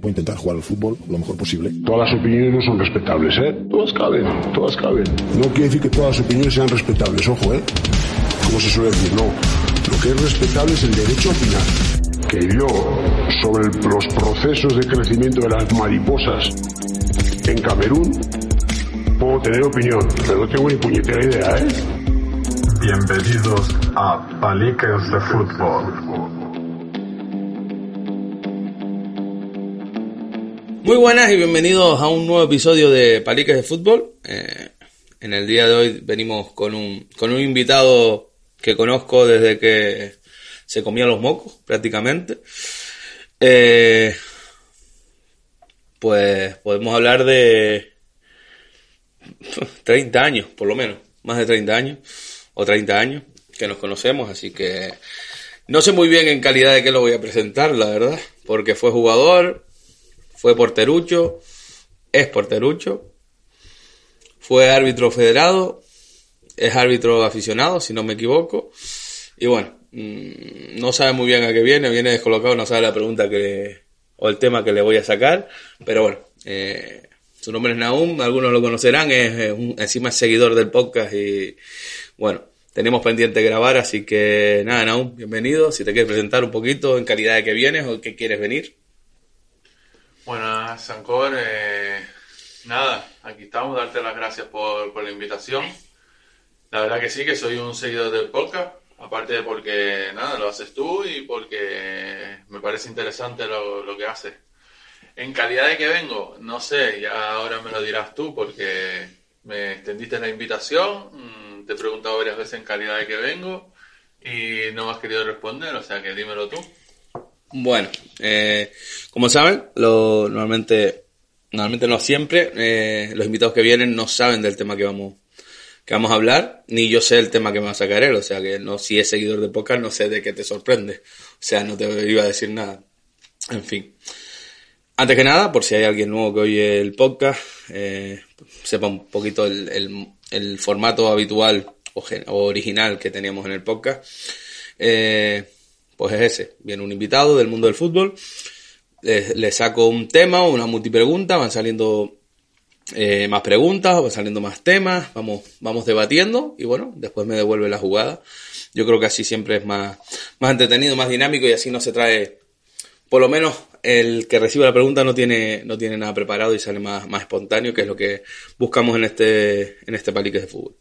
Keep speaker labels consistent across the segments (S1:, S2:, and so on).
S1: Voy a intentar jugar al fútbol lo mejor posible.
S2: Todas las opiniones no son respetables, ¿eh? Todas caben, todas caben. No quiere decir que todas las opiniones sean respetables, ojo, ¿eh? Como se suele decir, no. Lo que es respetable es el derecho a opinar. Que yo, sobre el- los procesos de crecimiento de las mariposas en Camerún, puedo tener opinión, pero no tengo ni puñetera idea, ¿eh?
S3: Bienvenidos a Paliques de Fútbol.
S4: Muy buenas y bienvenidos a un nuevo episodio de Paliques de Fútbol. Eh, en el día de hoy venimos con un, con un invitado que conozco desde que se comía los mocos, prácticamente. Eh, pues podemos hablar de 30 años, por lo menos, más de 30 años, o 30 años que nos conocemos, así que no sé muy bien en calidad de qué lo voy a presentar, la verdad, porque fue jugador, fue porterucho, es porterucho, fue árbitro federado, es árbitro aficionado, si no me equivoco, y bueno, mm, no sabe muy bien a qué viene, viene descolocado, no sabe la pregunta que, o el tema que le voy a sacar, pero bueno, eh, su nombre es Naum, algunos lo conocerán, es, un- encima es seguidor del podcast y bueno, tenemos pendiente grabar, así que nada, Naum, bienvenido, si te quieres presentar un poquito en calidad de que vienes o que quieres venir.
S5: Buenas, Sancor. Eh, nada, aquí estamos, darte las gracias por, la invitación. La verdad que sí, que soy un seguidor del podcast, aparte de porque, nada, lo haces tú y porque me parece interesante lo, lo que haces. En calidad de que vengo, no sé, ya ahora me lo dirás tú porque me extendiste la invitación, mm, te he preguntado varias veces en calidad de que vengo y no me has querido responder, o sea que dímelo tú.
S4: Bueno, eh, como saben, lo, normalmente, normalmente no siempre, eh, los invitados que vienen no saben del tema que vamos, que vamos a hablar, ni yo sé el tema que me va a sacar él, o sea que no, si es seguidor de podcast, no sé de qué te sorprende, o sea, no te iba a decir nada. En fin. Antes que nada, por si hay alguien nuevo que oye el podcast, eh, sepa un poquito el, el- el formato habitual o, o original que teníamos en el podcast. Eh, pues es ese. Viene un invitado del mundo del fútbol, le, saco un tema o una multipregunta, van saliendo eh, más preguntas, van saliendo más temas, vamos, vamos debatiendo y bueno, después me devuelve la jugada. Yo creo que así siempre es más, más entretenido, más dinámico y así no se trae, por lo menos el que recibe la pregunta no tiene, no tiene nada preparado y sale más, más espontáneo, que es lo que buscamos en este, en este palique de fútbol.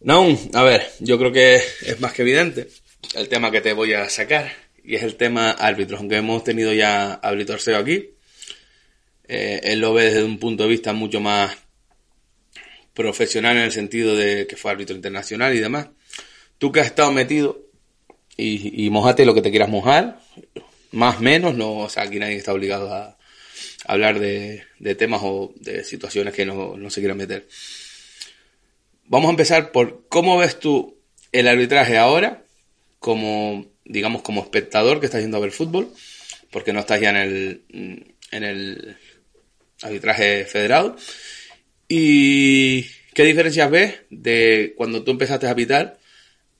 S4: Naum, a ver, yo creo que es más que evidente el tema que te voy a sacar y es el tema árbitros, aunque hemos tenido ya Arceo aquí. Eh, él lo ve desde un punto de vista mucho más profesional en el sentido de que fue árbitro internacional y demás. Tú que has estado metido y, mojate lo que te quieras mojar, más menos, no, o sea, aquí nadie está obligado a, a hablar de, de temas o de situaciones que no, no se quieran meter. Vamos a empezar por cómo ves tú el arbitraje ahora, como, digamos, como espectador que estás yendo a ver fútbol, porque no estás ya en el, en el arbitraje federado. ¿Y qué diferencias ves de cuando tú empezaste a pitar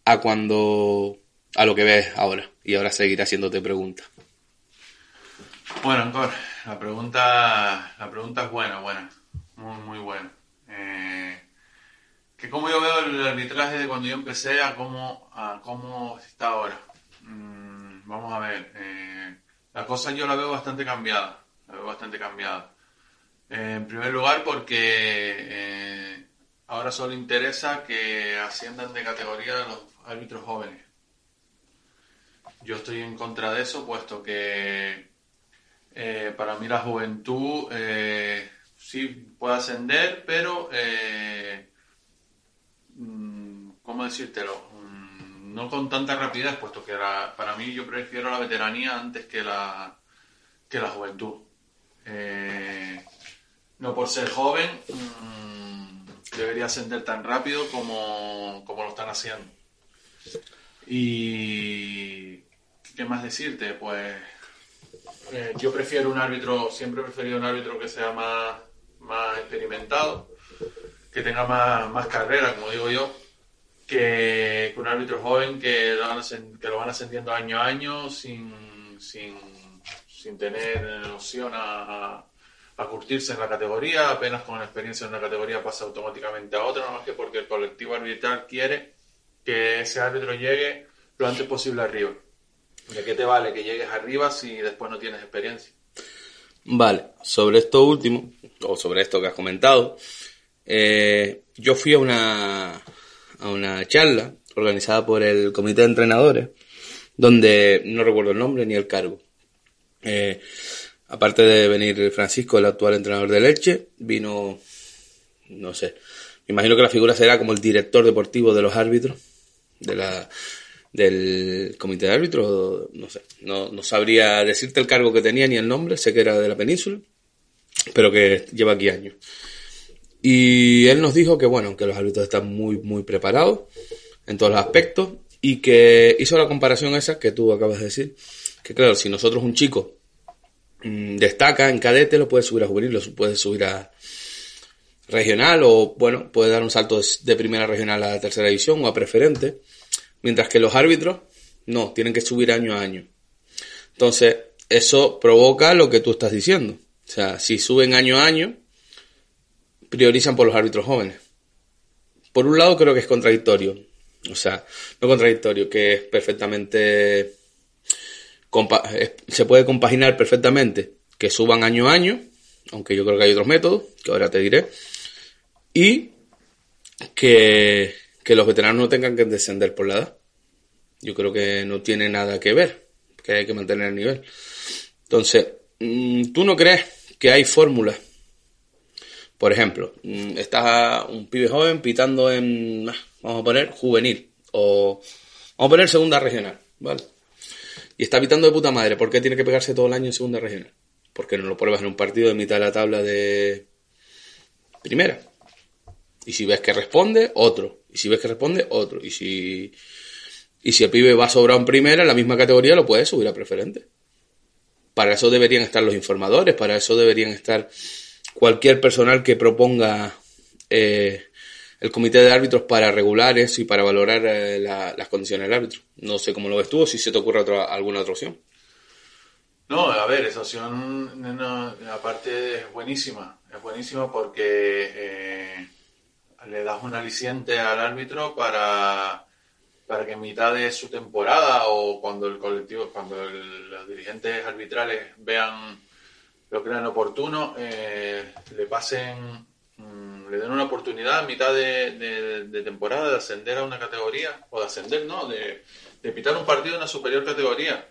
S4: a cuando, a lo que ves ahora? Y ahora seguiré haciéndote preguntas.
S5: Bueno, Ancor, la pregunta, la pregunta es buena, buena, muy, muy buena. Eh, que como yo veo el arbitraje de cuando yo empecé a cómo, a cómo está ahora. Mm, vamos a ver, eh, la cosa yo la veo bastante cambiada, la veo bastante cambiada. Eh, en primer lugar porque eh, ahora solo interesa que asciendan de categoría los árbitros jóvenes. Yo estoy en contra de eso, puesto que eh, para mí la juventud sí puede ascender, pero ¿cómo decírtelo? Mm, No con tanta rapidez, puesto que para mí yo prefiero la veteranía antes que la, que la juventud. Eh, no por ser joven mm, debería ascender tan rápido como, como lo están haciendo. Y ¿qué más decirte? Pues eh, yo prefiero un árbitro, siempre he preferido un árbitro que sea más, más experimentado, que tenga más, más carrera, como digo yo, que, que un árbitro joven que lo van, ascend- que lo van ascendiendo año a año sin, sin, sin tener opción a, a, curtirse en la categoría, apenas con experiencia en una categoría pasa automáticamente a otra, no más que porque el colectivo arbitral quiere que ese árbitro llegue lo antes posible arriba. ¿De qué te vale que llegues arriba si después no tienes experiencia?
S4: Vale, sobre esto último, o sobre esto que has comentado, eh, yo fui a una, a una charla organizada por el comité de entrenadores, donde no recuerdo el nombre ni el cargo. Eh, aparte de venir Francisco, el actual entrenador de Leche, vino, no sé, me imagino que la figura será como el director deportivo de los árbitros, de la, del comité de árbitros, no sé, no, no sabría decirte el cargo que tenía ni el nombre, sé que era de la península, pero que lleva aquí años. Y él nos dijo que bueno, que los árbitros están muy, muy preparados en todos los aspectos y que hizo la comparación esa que tú acabas de decir, que claro, si nosotros un chico mm, destaca en cadete, lo puede subir a juvenil, lo puede subir a regional o bueno, puede dar un salto de primera regional a tercera división o a preferente, mientras que los árbitros no, tienen que subir año a año. Entonces, eso provoca lo que tú estás diciendo. O sea, si suben año a año, priorizan por los árbitros jóvenes. Por un lado creo que es contradictorio, o sea, no contradictorio, que es perfectamente se puede compaginar perfectamente que suban año a año, aunque yo creo que hay otros métodos, que ahora te diré, y que, que los veteranos no tengan que descender por la edad. Yo creo que no tiene nada que ver, que hay que mantener el nivel. Entonces, mm, ¿tú no crees que hay fórmulas por ejemplo, mm, está un pibe joven pitando en, ah, vamos a poner, juvenil, o vamos a poner segunda regional, ¿vale? Y está pitando de puta madre, ¿por qué tiene que pegarse todo el año en segunda regional? Porque no lo pruebas en un partido de mitad de la tabla de primera. Y si ves que responde, otro. Y si ves que responde, otro. Y si, y si el pibe va sobrado en primera, en la misma categoría, lo puedes subir a preferente. Para eso deberían estar los informadores, para eso deberían estar cualquier personal que proponga eh, el comité de árbitros para regular eso y para valorar eh, las condiciones del árbitro. No sé cómo lo ves tú o si se te ocurre otra, alguna otra opción.
S5: No, a ver, esa opción aparte es buenísima. Es buenísima porque eh, le das un aliciente al árbitro para, para que en mitad de su temporada o cuando el colectivo, cuando los dirigentes arbitrales vean lo crean oportuno, eh, le pasen, mm, le den una oportunidad a mitad de, temporada de ascender a una categoría, o de ascender, ¿no? De, de pitar un partido en una superior categoría.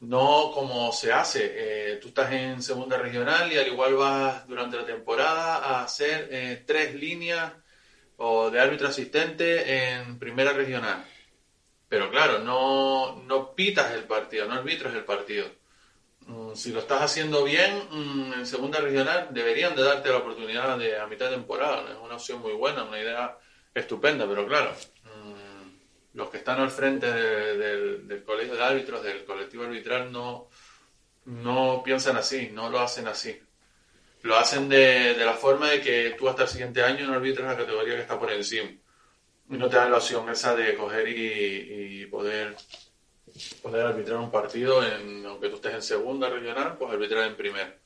S5: No como se hace, eh, tú estás en segunda regional y al igual vas durante la temporada a hacer eh, tres líneas o de árbitro asistente en primera regional. Pero claro, no, no pitas el partido, no arbitras el partido si lo estás haciendo bien mm, en segunda regional, deberían de darte la oportunidad de a mitad de temporada. Es una opción muy buena, una idea estupenda, pero claro, mm, los que están al frente del colegio de árbitros, del colectivo arbitral, no, no piensan así, no lo hacen así. Lo hacen de, la forma de que tú hasta el siguiente año no arbitras la categoría que está por encima. Y no te dan la opción esa de coger y poder poder arbitrar un partido, en, aunque tú estés en segunda regional, pues arbitrar en primera.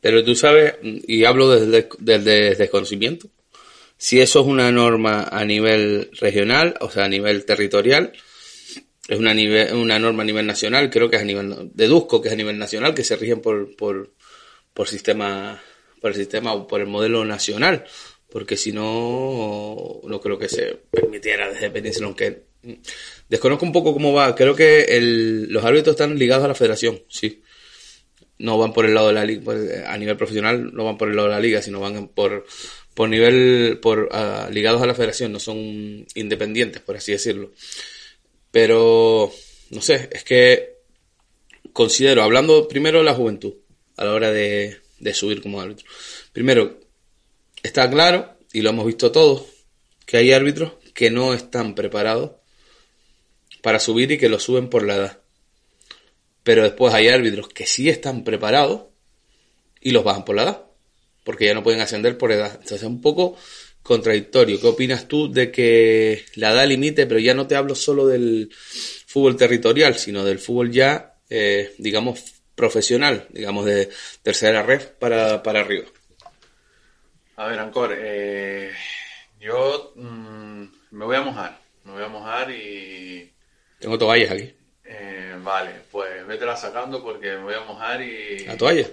S4: Pero tú sabes, y hablo desde, desde desconocimiento, si eso es una norma a nivel regional, o sea, a nivel territorial, es una, nivel, una norma a nivel nacional, creo que es a nivel, deduzco que es a nivel nacional, que se rigen por, por, por sistema, por el sistema o por el modelo nacional, porque si no, no creo que se permitiera desde Península, aunque Desconozco un poco cómo va. Creo que los árbitros están ligados a la federación, sí. No van por el lado de la liga, a nivel profesional no van por el lado de la liga, sino van por, por nivel, por ah, ligados a la federación, no son independientes, por así decirlo. Pero, no sé, es que considero, hablando primero de la juventud, a la hora de, de subir como árbitro. Primero, está claro, y lo hemos visto todos, que hay árbitros que no están preparados para subir y que lo suben por la edad. Pero después hay árbitros que sí están preparados y los bajan por la edad, porque ya no pueden ascender por edad. Entonces es un poco contradictorio. ¿Qué opinas tú de que la edad limite, pero ya no te hablo solo del fútbol territorial, sino del fútbol ya, eh, digamos, profesional, digamos, de tercera red para, para arriba.
S5: A ver, Ancor, eh, yo mm, me voy a mojar, me voy a mojar y...
S4: Tengo toallas aquí.
S5: Eh, vale, pues vétela sacando porque me voy a mojar y...
S4: ¿La toalla?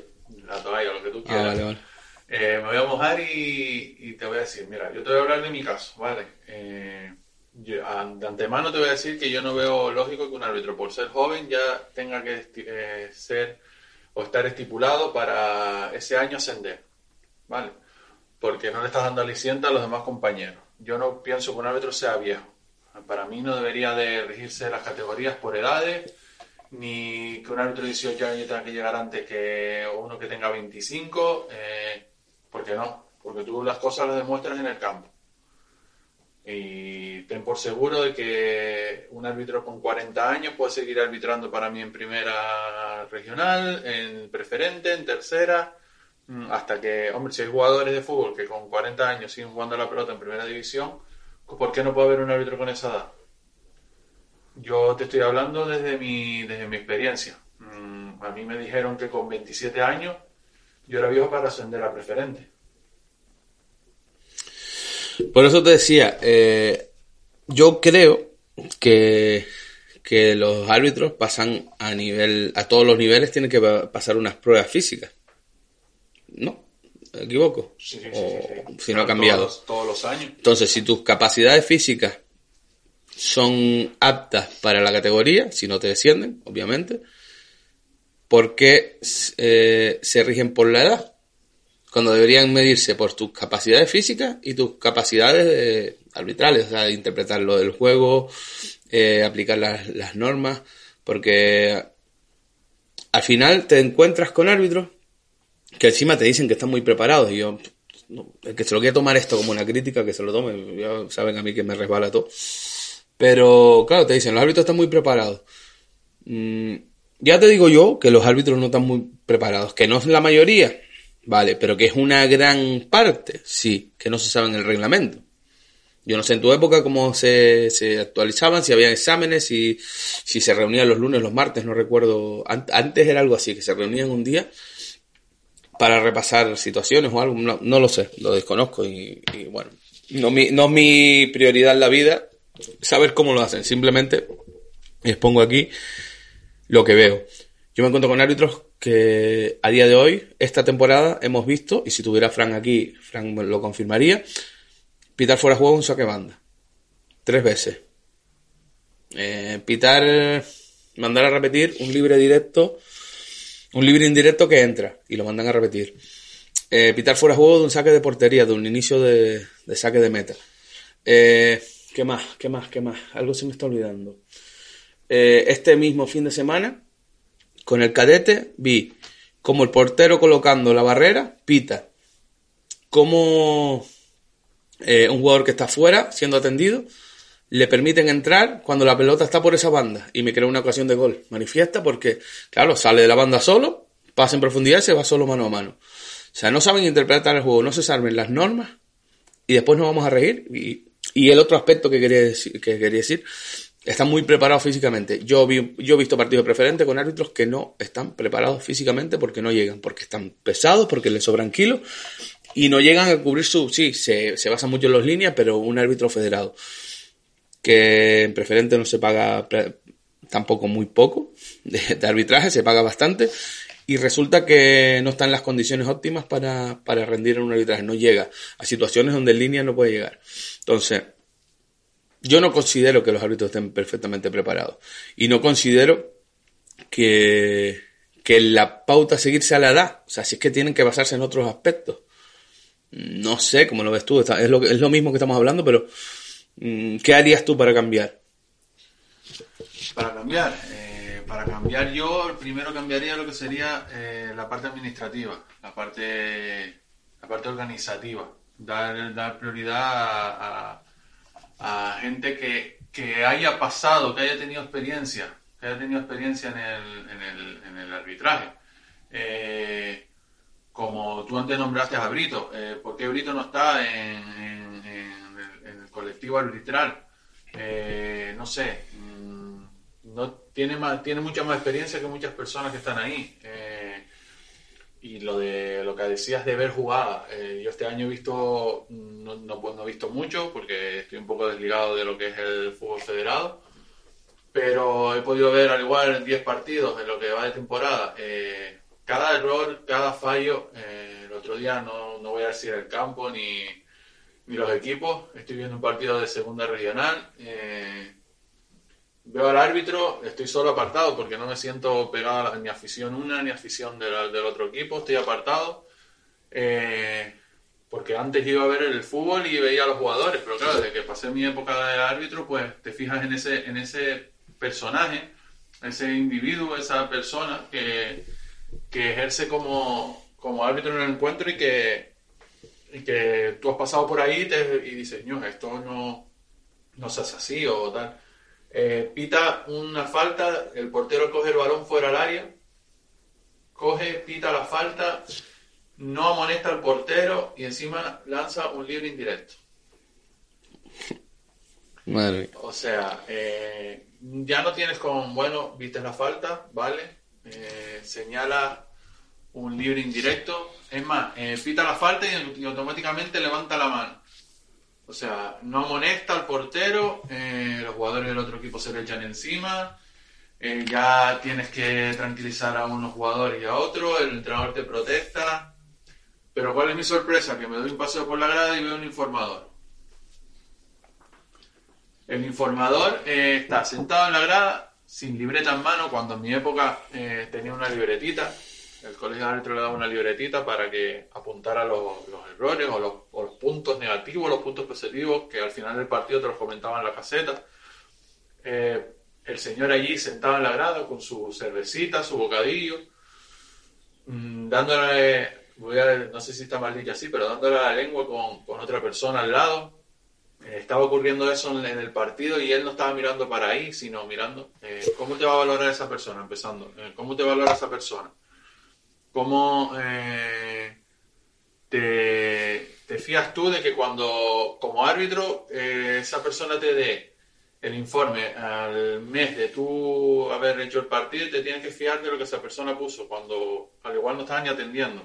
S5: La toalla, lo que tú
S4: Ah,
S5: quieras.
S4: vale, vale.
S5: Eh, me voy a mojar y, y te voy a decir, mira, yo te voy a hablar de mi caso, ¿vale? Eh, yo, a- de antemano te voy a decir que yo no veo lógico que un árbitro, por ser joven, ya tenga que eh, ser o estar estipulado para ese año ascender, ¿vale? Porque no le estás dando aliciente a los demás compañeros. Yo no pienso que un árbitro sea viejo. Para mí no debería de regirse las categorías por edades, ni que un árbitro de 18 años tenga que llegar antes que uno que tenga 25, eh, porque no, porque tú las cosas las demuestras en el campo. Y ten por seguro de que un árbitro con 40 años puede seguir arbitrando para mí en primera regional, en preferente, en tercera, mm, hasta que, hombre, si hay jugadores de fútbol que con 40 años siguen jugando la pelota en primera división, ¿por qué no puede haber un árbitro con esa edad? Yo te estoy hablando desde mi, desde mi experiencia. Mm, A mí me dijeron que con 27 años yo era viejo para ascender a preferente.
S4: Por eso te decía, eh, yo creo que, que los árbitros pasan a nivel, a todos los niveles tienen que pa- pasar unas pruebas físicas. ¿No? ¿Me equivoco?
S5: Sí, sí, sí,
S4: O
S5: sí, sí.
S4: si no ha cambiado.
S5: Todos, los años.
S4: Entonces, si tus capacidades físicas son aptas para la categoría, si no te descienden, obviamente, ¿por qué eh, se rigen por la edad? Cuando deberían medirse por tus capacidades físicas y tus capacidades eh, arbitrales, o sea, de interpretar lo del juego, eh, aplicar las, las normas, porque al final te encuentras con árbitros que encima te dicen que están muy preparados y yo no, el que se lo quiera tomar esto como una crítica que se lo tome ya saben a mí que me resbala todo pero claro te dicen los árbitros están muy preparados Mm, ya te digo yo que los árbitros no están muy preparados que no es la mayoría vale pero que es una gran parte sí que no se sabe en el reglamento yo no sé en tu época cómo se, se actualizaban, si había exámenes, si, si se reunían los lunes, los martes, no recuerdo. An- Antes era algo así, que se reunían un día para repasar situaciones o algo, no, lo sé, lo desconozco y, y bueno, no mi, no es mi prioridad en la vida saber cómo lo hacen, simplemente expongo aquí lo que veo. Yo me encuentro con árbitros que a día de hoy, esta temporada, hemos visto, y si tuviera Fran aquí, Fran me lo confirmaría, pitar fuera de juego un saque banda. Tres veces. Eh, pitar, mandar a repetir un libre directo, un libre indirecto que entra y lo mandan a repetir. Eh, pitar fuera juego de un saque de portería, de un inicio de, de saque de meta. Eh, ¿Qué más? ¿Qué más? ¿Qué más? Algo se me está olvidando. Eh, este mismo fin de semana, con el cadete, vi como el portero colocando la barrera, pita. Como eh, un jugador que está fuera, siendo atendido, le permiten entrar cuando la pelota está por esa banda y me crea una ocasión de gol. Manifiesta porque, claro, sale de la banda solo, pasa en profundidad y se va solo mano a mano. O sea, no saben interpretar el juego, no se saben las normas y después nos vamos a reír. Y, y el otro aspecto que quería decir, que quería decir están muy preparados físicamente. Yo, vi, yo he visto partidos de preferente con árbitros que no están preparados físicamente porque no llegan, porque están pesados, porque les sobran kilos y no llegan a cubrir su... Sí, se, se basa mucho en las líneas, pero un árbitro federado que en preferente no se paga tampoco muy poco de, arbitraje, se paga bastante y resulta que no está en las condiciones óptimas para, para rendir en un arbitraje, no llega a situaciones donde en línea no puede llegar. Entonces, yo no considero que los árbitros estén perfectamente preparados y no considero que, que la pauta a seguir sea la edad, o sea, si es que tienen que basarse en otros aspectos. No sé cómo lo ves tú, es lo, es lo mismo que estamos hablando, pero ¿qué harías tú para cambiar?
S5: Para cambiar, eh, para cambiar yo primero cambiaría lo que sería eh, la parte administrativa, la parte, la parte organizativa, dar, dar prioridad a, gente que, que haya pasado, que haya tenido experiencia, que haya tenido experiencia en el, en el, en el arbitraje. Eh, como tú antes nombraste a Brito, ¿por qué Brito no está en, colectivo arbitral? Eh, no sé, mm, no tiene más, tiene mucha más experiencia que muchas personas que están ahí. Eh, y lo de lo que decías de ver jugadas, eh, yo este año he visto, no, no, he visto mucho porque estoy un poco desligado de lo que es el fútbol federado, pero he podido ver al igual 10 partidos en lo que va de temporada. Eh, cada error, cada fallo, eh, el otro día no, no voy a decir el campo ni, ni los equipos, estoy viendo un partido de segunda regional. Eh, veo al árbitro, estoy solo apartado porque no me siento pegado a ni afición una ni afición del, del otro equipo, estoy apartado. Eh, porque antes iba a ver el fútbol y veía a los jugadores, pero claro, desde que pasé mi época de árbitro, pues te fijas en ese, en ese personaje, ese individuo, esa persona que, que ejerce como, como árbitro en el encuentro y que, y que tú has pasado por ahí y, te, y dices, no, esto no, no se hace así o tal. Eh, pita una falta, el portero coge el balón fuera al área, coge, pita la falta, no amonesta al portero y encima lanza un libre indirecto.
S4: Madre.
S5: O sea, eh, ya no tienes con, bueno, viste la falta, ¿vale? Eh, señala un libre indirecto. Es más, eh, pita la falta y, automáticamente levanta la mano. O sea, no amonesta al portero, eh, los jugadores del otro equipo se le echan encima, eh, ya tienes que tranquilizar a unos jugadores y a otros, el entrenador te protesta. Pero ¿cuál es mi sorpresa? Que me doy un paseo por la grada y veo un informador. El informador está sentado en la grada, sin libreta en mano, cuando en mi época tenía una libretita. El colegio de árbitro le daba una libretita para que apuntara los, los errores o los, o los puntos negativos, los puntos positivos, que al final del partido te los comentaban en la caseta. Eh, el señor allí sentado en la grada con su cervecita, su bocadillo, mm, dándole, voy a, no sé si está mal dicho así, pero dándole la lengua con, con otra persona al lado. Eh, estaba ocurriendo eso en, en el partido y él no estaba mirando para ahí, sino mirando eh, cómo te va a valorar esa persona, empezando, eh, cómo te valora esa persona, cómo eh, te, te fías tú de que cuando como árbitro eh, esa persona te dé el informe al mes de tú haber hecho el partido te tienes que fiar de lo que esa persona puso cuando al igual no estaban ni atendiendo.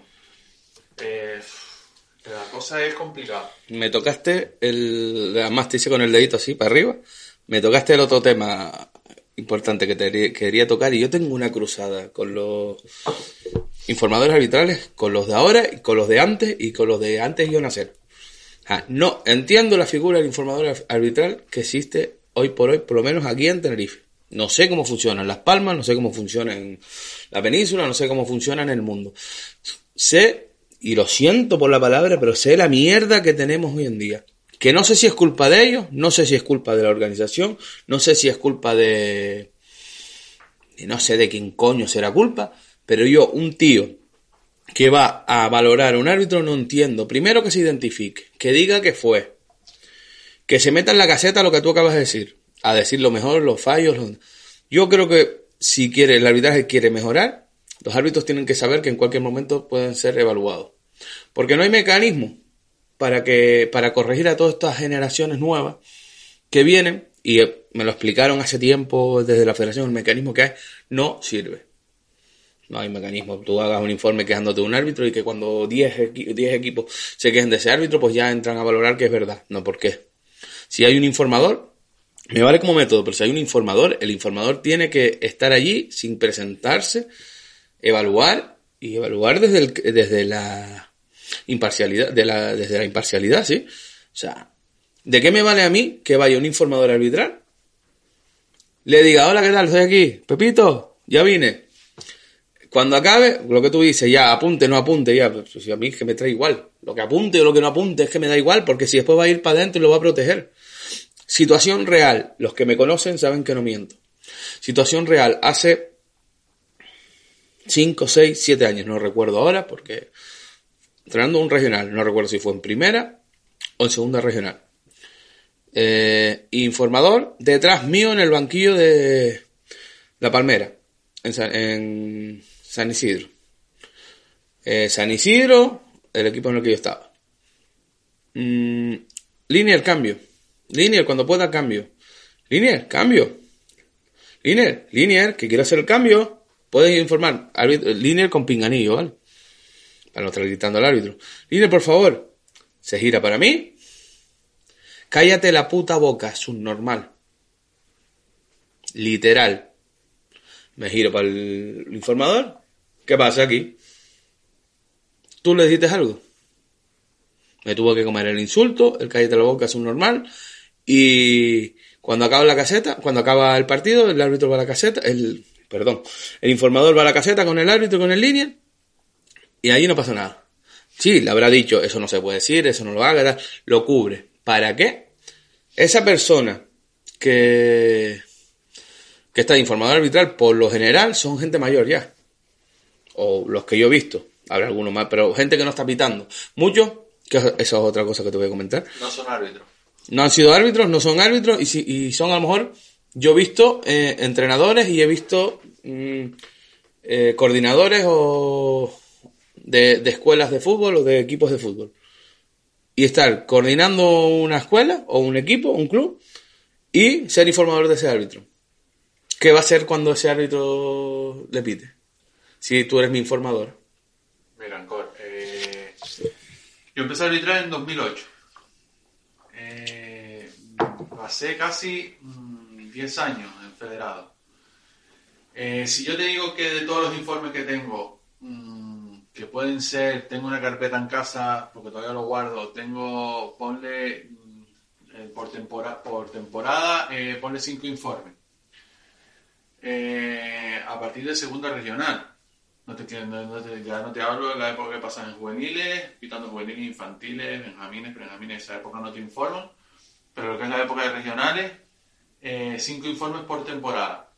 S5: Eh, la cosa es complicada.
S4: Me tocaste el. Además te hice con el dedito así para arriba. Me tocaste el otro tema importante que te quería tocar. Y yo tengo una cruzada con los informadores arbitrales, con los de ahora, y con los de antes y con los de antes yo nacer. No entiendo la figura del informador arbitral que existe hoy por hoy, por lo menos aquí en Tenerife. No sé cómo funciona en Las Palmas, no sé cómo funciona en la península, no sé cómo funciona en el mundo. Sé, y lo siento por la palabra, pero sé la mierda que tenemos hoy en día. Que no sé si es culpa de ellos, no sé si es culpa de la organización, no sé si es culpa de no sé de quién coño será culpa, pero yo, un tío que va a valorar a un árbitro, no entiendo. Primero que se identifique, que diga que fue, que se meta en la caseta lo que tú acabas de decir, a decir lo mejor, los fallos. los- Yo creo que si quiere, el arbitraje quiere mejorar, los árbitros tienen que saber que en cualquier momento pueden ser evaluados. Porque no hay mecanismo para que, para corregir a todas estas generaciones nuevas que vienen, y eh, me lo explicaron hace tiempo desde la federación, el mecanismo que hay, no sirve. No hay mecanismo. Tú hagas un informe quejándote de un árbitro y que cuando 10, equi- 10 equipos se quejen de ese árbitro, pues ya entran a valorar que es verdad. No, ¿por qué? Si hay un informador, me vale como método, pero si hay un informador, el informador tiene que estar allí sin presentarse, evaluar y evaluar desde, el, desde la imparcialidad, de la, desde la imparcialidad, ¿sí? O sea, ¿de qué me vale a mí que vaya un informador arbitral? Le diga, hola, ¿qué tal? Estoy aquí. Pepito, ya vine. Cuando acabe, lo que tú dices, ya, apunte, no apunte, ya, pues si a mí es que me trae igual. Lo que apunte o lo que no apunte es que me da igual, porque si después va a ir para adentro y lo va a proteger. Situación real. Los que me conocen saben que no miento. Situación real. Hace 5, 6, 7 años, no recuerdo ahora, porque entrenando un regional, no recuerdo si fue en primera o en segunda regional. Eh, informador, detrás mío en el banquillo de La Palmera, en San Isidro. Eh, San Isidro, el equipo en el que yo estaba. Mm, Linear, cambio. Linear, cuando pueda, cambio. Linear, cambio. Linear, Linear, que quiero hacer el cambio. Puedes informar. Árbitro- Linear con pinganillo, ¿vale? para no estar gritando al árbitro. Líder, por favor. Se gira para mí. Cállate la puta boca, subnormal. Literal. Me giro para el informador. ¿Qué pasa aquí? ¿Tú le dijiste algo? Me tuvo que comer el insulto, el cállate la boca, subnormal. Y cuando acaba la caseta, cuando acaba el partido, el árbitro va a la caseta, el, perdón, el informador va a la caseta con el árbitro, con el línea, y allí no pasa nada. Sí, le habrá dicho, eso no se puede decir, eso no lo haga, lo cubre. ¿Para qué? Esa persona que, que está de informador arbitral, por lo general, son gente mayor ya. O los que yo he visto. Habrá algunos más, pero gente que no está pitando. Muchos, que esa es otra cosa que te voy a comentar.
S5: No son árbitros.
S4: No han sido árbitros, no son árbitros, y, si, y son a lo mejor, yo he visto eh, entrenadores y he visto mm, eh, coordinadores o de, de escuelas de fútbol o de equipos de fútbol. Y estar coordinando una escuela o un equipo, un club, y ser informador de ese árbitro. ¿Qué va a hacer cuando ese árbitro le pite? Si tú eres mi informador.
S5: Mira, Ancor, eh, yo empecé a arbitrar en 2008. Eh, pasé casi mm, 10 años en federado. Eh, si yo te digo que de todos los informes que tengo, mm, que pueden ser, tengo una carpeta en casa, porque todavía lo guardo, tengo, ponle mm, eh, por, tempora- por temporada, ponle 5 informes. A partir de segunda regional. No te, no- no te- ya no te hablo de la época que pasan en juveniles, pitando juveniles, infantiles, benjamines, benjamines, esa época no te informan. Pero lo que es la época de regionales, eh, cinco informes por temporada.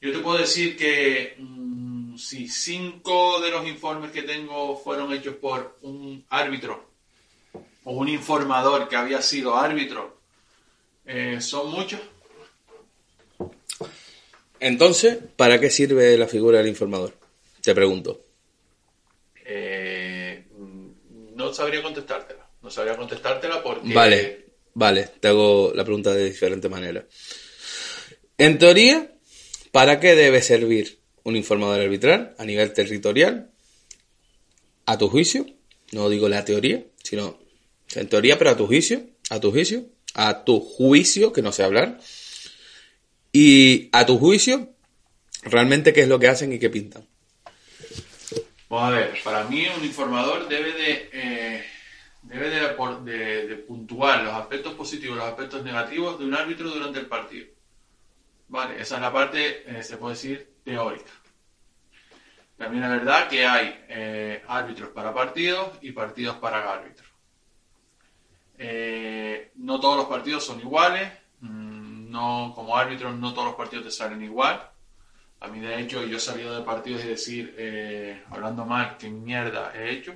S5: Yo te puedo decir que mm, si cinco de los informes que tengo fueron hechos por un árbitro o un informador que había sido árbitro, eh, son muchos.
S4: Entonces, ¿para qué sirve la figura del informador? Te pregunto.
S5: Eh, no sabría contestártela. No sabría contestártela porque...
S4: Vale, vale, te hago la pregunta de diferente manera. En teoría, ¿para qué debe servir un informador arbitral a nivel territorial? A tu juicio, no digo la teoría, sino en teoría, pero a tu juicio, a tu juicio, a tu juicio, que no sé hablar, y a tu juicio, realmente qué es lo que hacen y qué pintan.
S5: Vamos a ver, para mí un informador debe de, eh, debe de, puntuar los aspectos positivos los aspectos negativos de un árbitro durante el partido. Vale, esa es la parte, eh, se puede decir, teórica. También es verdad que hay eh, árbitros para partidos y partidos para árbitros. No todos los partidos son iguales, mm, no, como árbitros no todos los partidos te salen igual. A mí, de hecho, yo he salido de partidos y decir, eh, hablando mal, qué mierda he hecho.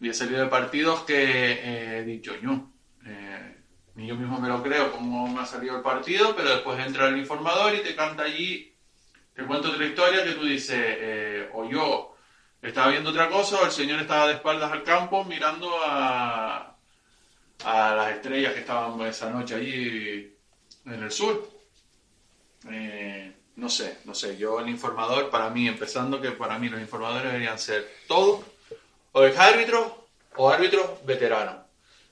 S5: Y he salido de partidos que eh, he dicho, yo, eh, yo mismo me lo creo cómo me ha salido el partido, pero después entra el informador y te canta allí, te cuenta otra historia que tú dices, o yo estaba viendo otra cosa, o el señor estaba de espaldas al campo mirando a, a las estrellas que estaban esa noche allí en el sur. No sé, no sé, yo el informador, para mí, empezando que para mí los informadores deberían ser todos, o ex árbitros o árbitros veteranos.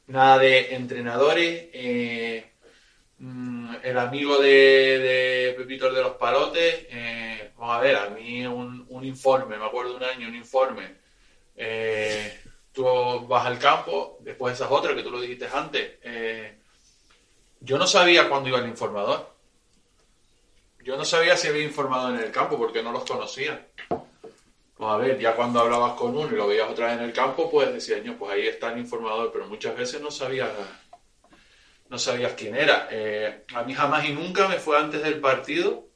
S5: Nada de entrenadores, eh, mm, el amigo de, Pepito de los Palotes, eh, vamos a ver, a mí un, un informe, me acuerdo un año, un informe, eh, tú vas al campo, después esas otras que tú lo dijiste antes, yo no sabía cuándo iba el informador. Yo no sabía si había informador en el campo porque no los conocía. Vamos a ver, ya cuando hablabas con uno y lo veías otra vez en el campo, pues decías, "Ño, pues ahí está el informador, pero muchas veces no sabías, no sabías quién era. Eh, a mí jamás y nunca me fue antes del partido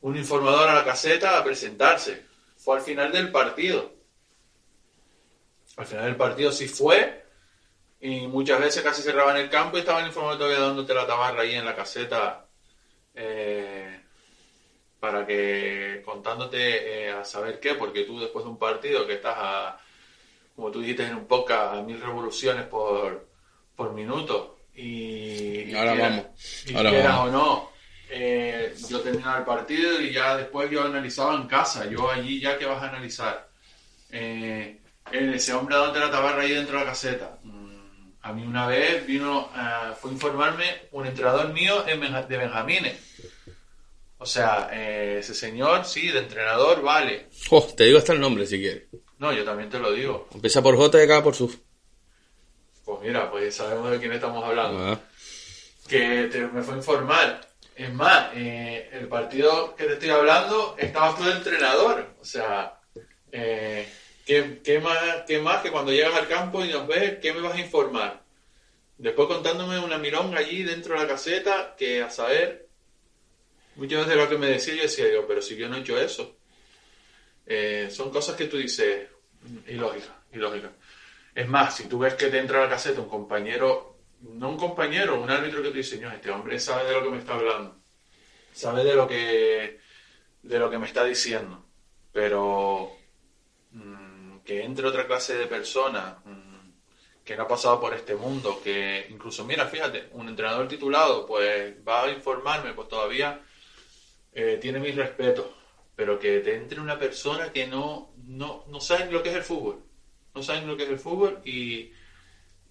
S5: un informador a la caseta a presentarse. Fue al final del partido. Al final del partido sí fue, y muchas veces casi cerraban el campo y estaba el informador todavía dándote la tabarra ahí en la caseta eh, para que contándote eh, a saber qué, porque tú después de un partido que estás a, como tú dijiste en un podcast, a mil revoluciones por, por minuto y,
S4: Ahora
S5: quieras-
S4: vamos,
S5: y
S4: ahora
S5: quieras
S4: vamos.
S5: o no, eh, yo terminaba el partido y ya después yo analizaba en casa, yo allí ya que vas a analizar. Eh, ese hombre dónde la tabarra ahí dentro de la caseta. A mí una vez vino, eh, fue a informarme un entrenador mío en Benja- de Benjamines. O sea, eh, ese señor, sí, de entrenador, vale.
S4: Jo, te digo hasta el nombre si quieres.
S5: No, yo también te lo digo.
S4: Empieza por J y acaba por SUF.
S5: Pues mira, pues sabemos de quién estamos hablando.
S4: Ah.
S5: que te- me fue a informar. Es más, eh, el partido que te estoy hablando estabas tú de entrenador. O sea, eh, ¿qué, más, ¿qué más que cuando llegas al campo y nos ves, qué me vas a informar? Después contándome una milonga allí dentro de la caseta que a saber, muchas veces lo que me decía yo decía, digo, pero si yo no he hecho eso. Eh, son cosas que tú dices, ilógica, ilógica. Es más, si tú ves que entra a la caseta un compañero, no un compañero, un árbitro que te dice, "No, este hombre sabe de lo que me está hablando, sabe de lo que, de lo que me está diciendo, pero que entre otra clase de persona mm, que no ha pasado por este mundo, que incluso, mira, fíjate, un entrenador titulado, pues va a informarme, pues todavía eh, tiene mis respetos, pero que te entre una persona que no, no, no sabe lo que es el fútbol, no saben lo que es el fútbol y,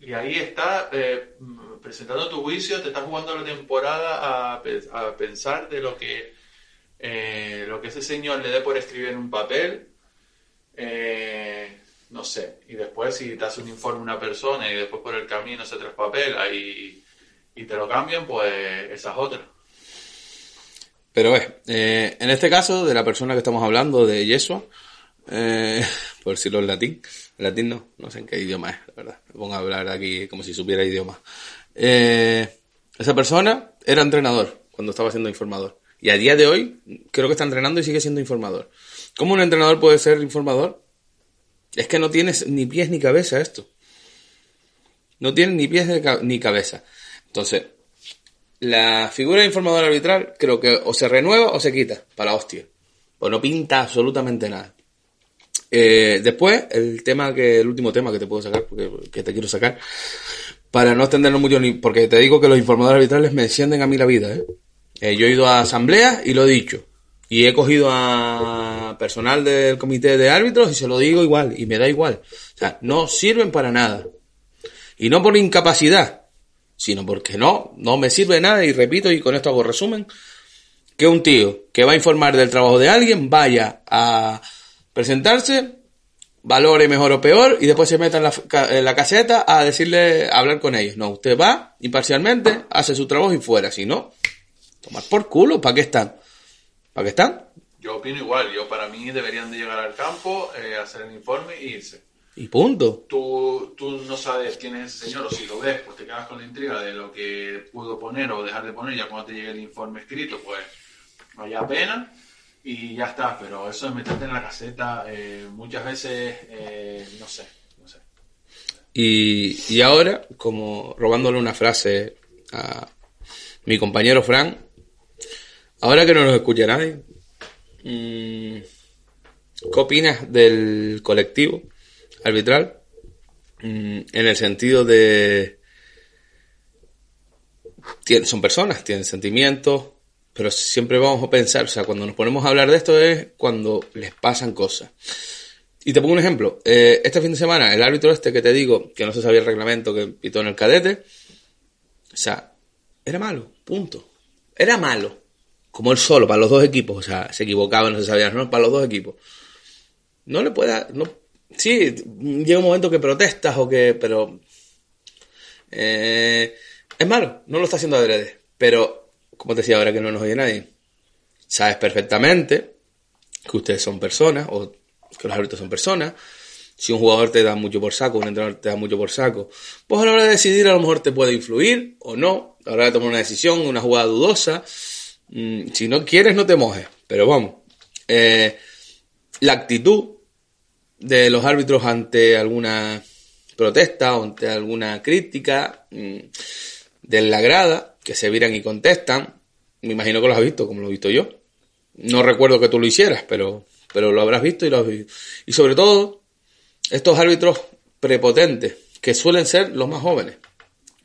S5: y ahí está eh, mm, presentando tu juicio, te estás jugando la temporada a pensar de lo que eh, lo que ese señor le dé por escribir en un papel, eh, no sé, y después si te hace un informe una persona y después por el camino se traspapela y, y te lo cambian, pues esa es otra.
S4: Pero ves, eh, en este caso, de la persona que estamos hablando, de Yeshua, eh, por decirlo en latín, en latín no, no sé en qué idioma es, la verdad. Me a hablar aquí como si supiera idioma. Eh, esa persona era entrenador cuando estaba siendo informador. Y a día de hoy creo que está entrenando y sigue siendo informador. ¿Cómo un entrenador puede ser informador? Es que no tienes ni pies ni cabeza esto. No tiene ni pies ni ca- ni cabeza. Entonces, la figura de informador arbitral creo que o se renueva o se quita para la hostia. O no pinta absolutamente nada. Eh, después, el tema que, el último tema que te puedo sacar, porque, que te quiero sacar, para no extendernos mucho, ni, porque te digo que los informadores arbitrales me encienden a mí la vida, ¿eh? Eh, yo he ido a asambleas y lo he dicho. Y he cogido a personal del comité de árbitros y se lo digo igual, y me da igual. O sea, no sirven para nada. Y no por incapacidad, sino porque no, no me sirve nada, y repito, y con esto hago resumen, que un tío que va a informar del trabajo de alguien vaya a presentarse, valore mejor o peor, y después se meta en la, en la caseta a decirle, a hablar con ellos. No, usted va imparcialmente, hace su trabajo y fuera. Si no, tomar por culo, ¿para qué están? ¿Para qué están?
S5: Yo opino igual, yo para mí deberían de llegar al campo, eh, hacer el informe e irse.
S4: Y punto.
S5: Tú, tú no sabes quién es ese señor, o si lo ves, pues te quedas con la intriga de lo que pudo poner o dejar de poner, ya cuando te llegue el informe escrito, pues no haya pena y ya está, pero eso de meterte en la caseta, eh, muchas veces, eh, no sé, no sé.
S4: Y, y ahora, como robándole una frase a mi compañero Fran, ahora que no nos escucha nadie, mm, ¿qué opinas del colectivo arbitral? Mm, en el sentido de... son personas, tienen sentimientos, pero siempre vamos a pensar, o sea, cuando nos ponemos a hablar de esto es cuando les pasan cosas. Y te pongo un ejemplo. Eh, este fin de semana, el árbitro este que te digo, que no se sabía el reglamento que pitó en el cadete, o sea, era malo, punto. Era malo. Como él solo, para los dos equipos. O sea, se equivocaba, no se sabía, no, para los dos equipos. No le pueda, no, sí, llega un momento que protestas o que, pero, eh, es malo, no lo está haciendo adrede. Pero, como te decía ahora que no nos oye nadie, sabes perfectamente que ustedes son personas, o que los árbitros son personas. Si un jugador te da mucho por saco, un entrenador te da mucho por saco, pues a la hora de decidir a lo mejor te puede influir o no, a la hora de tomar una decisión, una jugada dudosa. Mm, si no quieres, no te mojes. Pero vamos, eh, la actitud de los árbitros ante alguna protesta o ante alguna crítica mm, de la grada, que se viran y contestan, me imagino que lo has visto, como lo he visto yo. No recuerdo que tú lo hicieras, pero, pero lo habrás visto y lo has visto. Y sobre todo, estos árbitros prepotentes, que suelen ser los más jóvenes.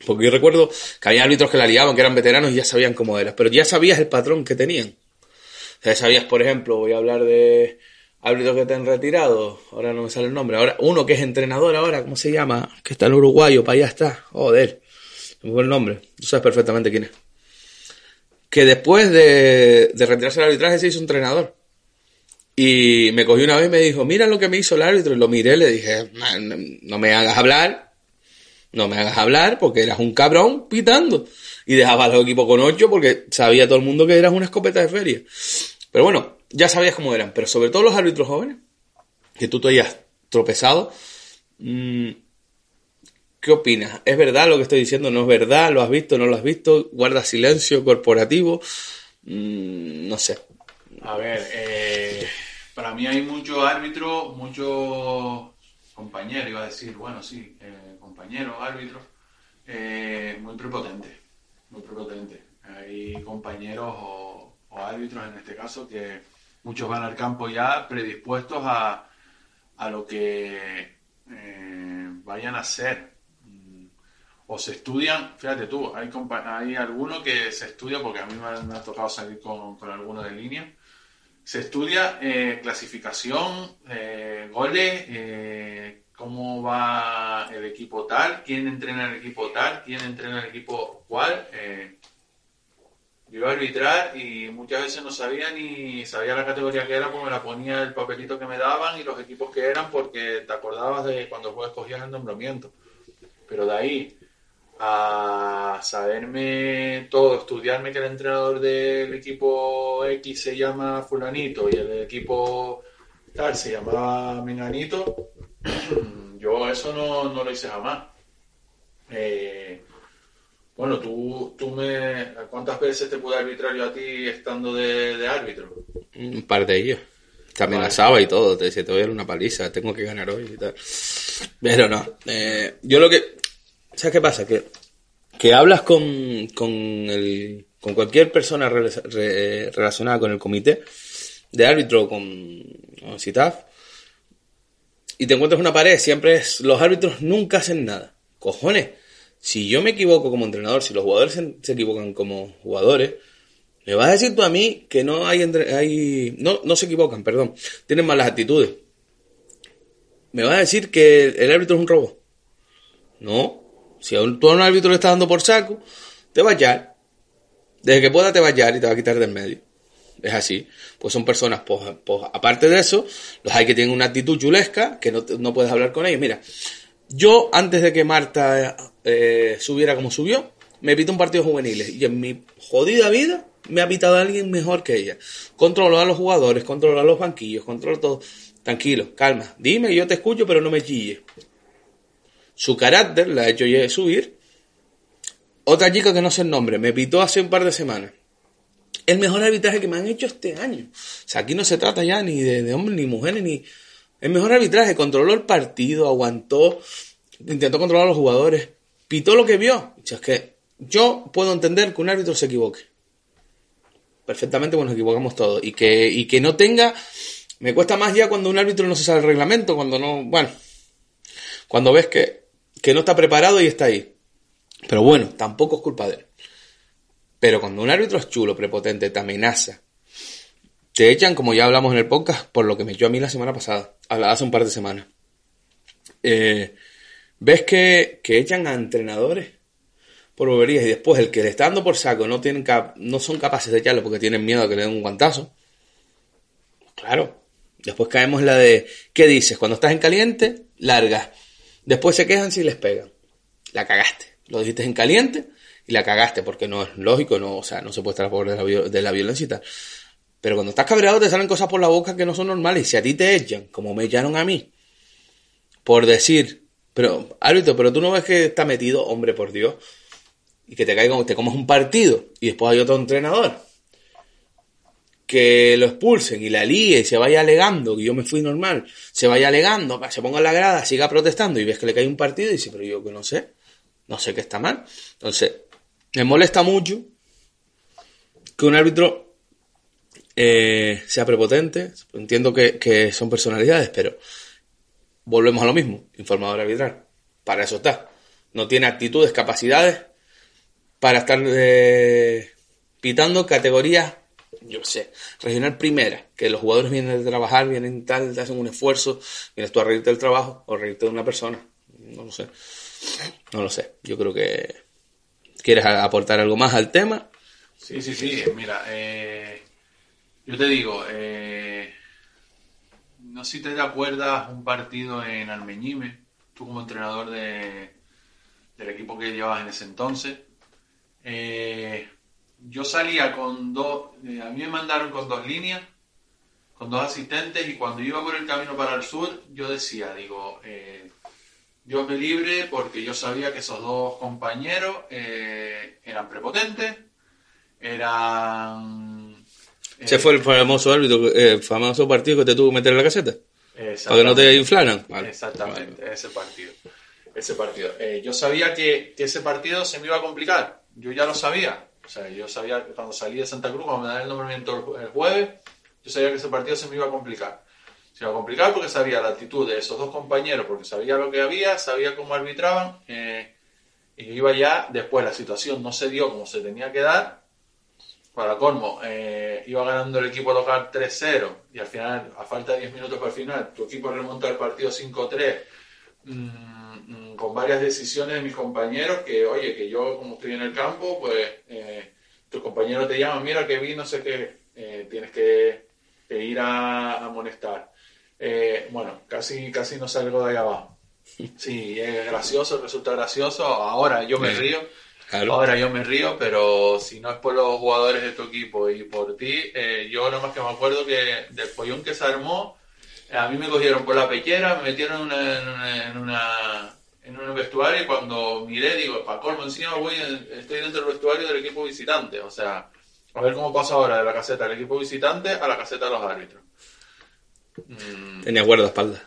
S4: Porque yo recuerdo que había árbitros que la liaban, que eran veteranos y ya sabían cómo era, pero ya sabías el patrón que tenían. Sabías, por ejemplo, voy a hablar de árbitros que te han retirado, ahora no me sale el nombre, ahora uno que es entrenador ahora, ¿cómo se llama? Que está en uruguayo, para allá está, joder, me fue el nombre, tú sabes perfectamente quién es. Que después de, retirarse del arbitraje se hizo entrenador. Y me cogió una vez y me dijo, mira lo que me hizo el árbitro. Y lo miré, le dije, no me hagas hablar, no me hagas hablar porque eras un cabrón pitando. Y dejaba al equipo con ocho porque sabía todo el mundo que eras una escopeta de feria. Pero bueno, ya sabías cómo eran. Pero sobre todo los árbitros jóvenes, que tú te hayas tropezado. mm, ¿Qué opinas? ¿Es verdad lo que estoy diciendo? ¿No es verdad? ¿Lo has visto? ¿No lo has visto? ¿Guarda silencio corporativo? Mm, no sé.
S5: A ver, eh, para mí hay muchos árbitros, muchos compañeros, iba a decir, bueno, sí, eh, compañeros, árbitros, eh, muy prepotentes, muy prepotentes. Hay compañeros o, árbitros en este caso que muchos van al campo ya predispuestos a, a lo que eh, vayan a hacer. Mm, O se estudian, fíjate tú, hay, hay alguno que se estudia, porque a mí me ha, tocado salir con, con alguno de línea, se estudia eh, clasificación, goles, cómo va el equipo tal, quién entrena el equipo tal, quién entrena el equipo cual. eh. yo iba a arbitrar y muchas veces no sabía ni sabía la categoría que era, pues me la ponía el papelito que me daban y los equipos que eran porque te acordabas de cuando vos escogías el nombramiento. Pero de ahí a saberme todo, estudiarme que el entrenador del equipo X se llama fulanito y el equipo tal se llamaba menganito, yo eso no, no lo hice jamás. Eh, bueno, tú, tú me... ¿Cuántas veces te pude arbitrar yo a ti estando de, de árbitro?
S4: Un par de ellos. Te amenazaba y todo, te decía, te voy a dar una paliza, tengo que ganar hoy y tal. Pero no. eh, yo lo que. ¿Sabes qué pasa? Que, que hablas con, con, el, con cualquier persona rela- re- relacionada con el comité de árbitro o con o CITAF y te encuentras una pared, siempre es. Los árbitros nunca hacen nada. Cojones. Si yo me equivoco como entrenador, si los jugadores se, equivocan como jugadores, me vas a decir tú a mí que no hay, entre- hay no, no se equivocan, perdón, tienen malas actitudes. Me vas a decir que el árbitro es un robot. No. Si a un, tú a un árbitro le estás dando por saco, te va a hallar. Desde que pueda te va a hallar y te va a quitar del medio. Es así. Pues son personas, pues, pues, aparte de eso, los hay que tienen una actitud chulesca, que no, no puedes hablar con ellos. Mira, yo antes de que Marta eh, subiera como subió, me pito un partido juveniles y en mi jodida vida me ha pitado alguien mejor que ella. Controlo a los jugadores, controlo a los banquillos, controlo todo. Tranquilo, calma. Dime, yo te escucho, pero no me chille. Su carácter la ha hecho subir. Otra chica que no sé el nombre, me pitó hace un par de semanas. El mejor arbitraje que me han hecho este año. O sea, aquí no se trata ya ni de, hombres ni mujeres, ni... El mejor arbitraje, controló el partido, aguantó, intentó controlar a los jugadores, pitó lo que vio. O sea, es que yo puedo entender que un árbitro se equivoque. Perfectamente, bueno, nos equivocamos todos. Y que, y que no tenga... Me cuesta más ya cuando un árbitro no se sabe el reglamento, cuando no... Bueno, cuando ves que, que no está preparado y está ahí. Pero bueno, tampoco es culpa de él. Pero cuando un árbitro es chulo, prepotente, te amenaza, te echan, como ya hablamos en el podcast, por lo que me echó a mí la semana pasada, hace un par de semanas. Eh, ves que, que echan a entrenadores por boberías y después el que le está dando por saco no, tienen cap- no son capaces de echarlo porque tienen miedo a que le den un guantazo. Claro. Después caemos en la de, ¿qué dices? Cuando estás en caliente, largas. Después se quejan si les pegan. La cagaste. Lo dijiste en caliente y la cagaste porque no es lógico, no, o sea, no se puede estar a favor de la, violencia y tal. Pero cuando estás cabreado te salen cosas por la boca que no son normales. Y si a ti te echan, como me echaron a mí, por decir, pero, árbitro, pero tú no ves que está metido, hombre, por Dios, y que te caiga, te comas un partido, y después hay otro entrenador, que lo expulsen y la líe y se vaya alegando, que yo me fui normal, se vaya alegando, se ponga en la grada, siga protestando, y ves que le cae un partido y dice, pero yo que no sé, no sé qué está mal. Entonces, me molesta mucho que un árbitro eh, sea prepotente. Entiendo que, que son personalidades, pero volvemos a lo mismo. Informador arbitral. Para eso está. No tiene actitudes, capacidades para estar eh, pitando categorías yo sé, regional primera, que los jugadores vienen de trabajar, vienen tal, te hacen un esfuerzo, vienes tú a reírte del trabajo o reírte de una persona. No lo sé. No lo sé. Yo creo que quieres aportar algo más al tema.
S5: Sí, sí, sí. Mira, eh, yo te digo, eh, no sé si te acuerdas un partido en Almeñime, tú como entrenador de, del equipo que llevabas en ese entonces. Eh, yo salía con dos, eh, a mí me mandaron con dos líneas, con dos asistentes, y cuando iba por el camino para el sur, yo decía, digo, Dios me libre, porque yo sabía que esos dos compañeros eh, eran prepotentes, eran...
S4: Ese
S5: eh,
S4: fue el famoso árbitro, eh, famoso partido que te tuvo que meter en la caseta. Para que no te inflaran. Vale.
S5: Exactamente, ese partido. Ese partido. Eh, yo sabía que, que ese partido se me iba a complicar. Yo ya lo sabía. O sea, yo sabía que cuando salí de Santa Cruz, cuando me dan el nombramiento el, el jueves, yo sabía que ese partido se me iba a complicar. Se iba a complicar porque sabía la actitud de esos dos compañeros, porque sabía lo que había, sabía cómo arbitraban. eh, y iba ya, después la situación no se dio como se tenía que dar. Para colmo, eh, iba ganando el equipo local 3-0 y al final, a falta de 10 minutos para el final, tu equipo remonta el partido 5-3 mm, mm, con varias decisiones de mis compañeros que, oye, que yo como estoy en el campo, pues eh, tu compañero te llama, mira que vi, no sé qué, eh, tienes que, que ir a a amonestar. Eh, bueno, casi, casi no salgo de ahí abajo. Sí, es gracioso, resulta gracioso. Ahora yo me río.
S4: Claro.
S5: Ahora yo me río, pero si no es por los jugadores de tu equipo y por ti, eh, yo nada más que me acuerdo que del pollón que se armó, a mí me cogieron por la pechera, me metieron en una, en una, en una- en un vestuario y cuando miré, digo, para colmo encima voy, estoy dentro del vestuario del equipo visitante. O sea, a ver cómo pasa ahora de la caseta del equipo visitante a la caseta de los árbitros.
S4: Tenía guardaespaldas.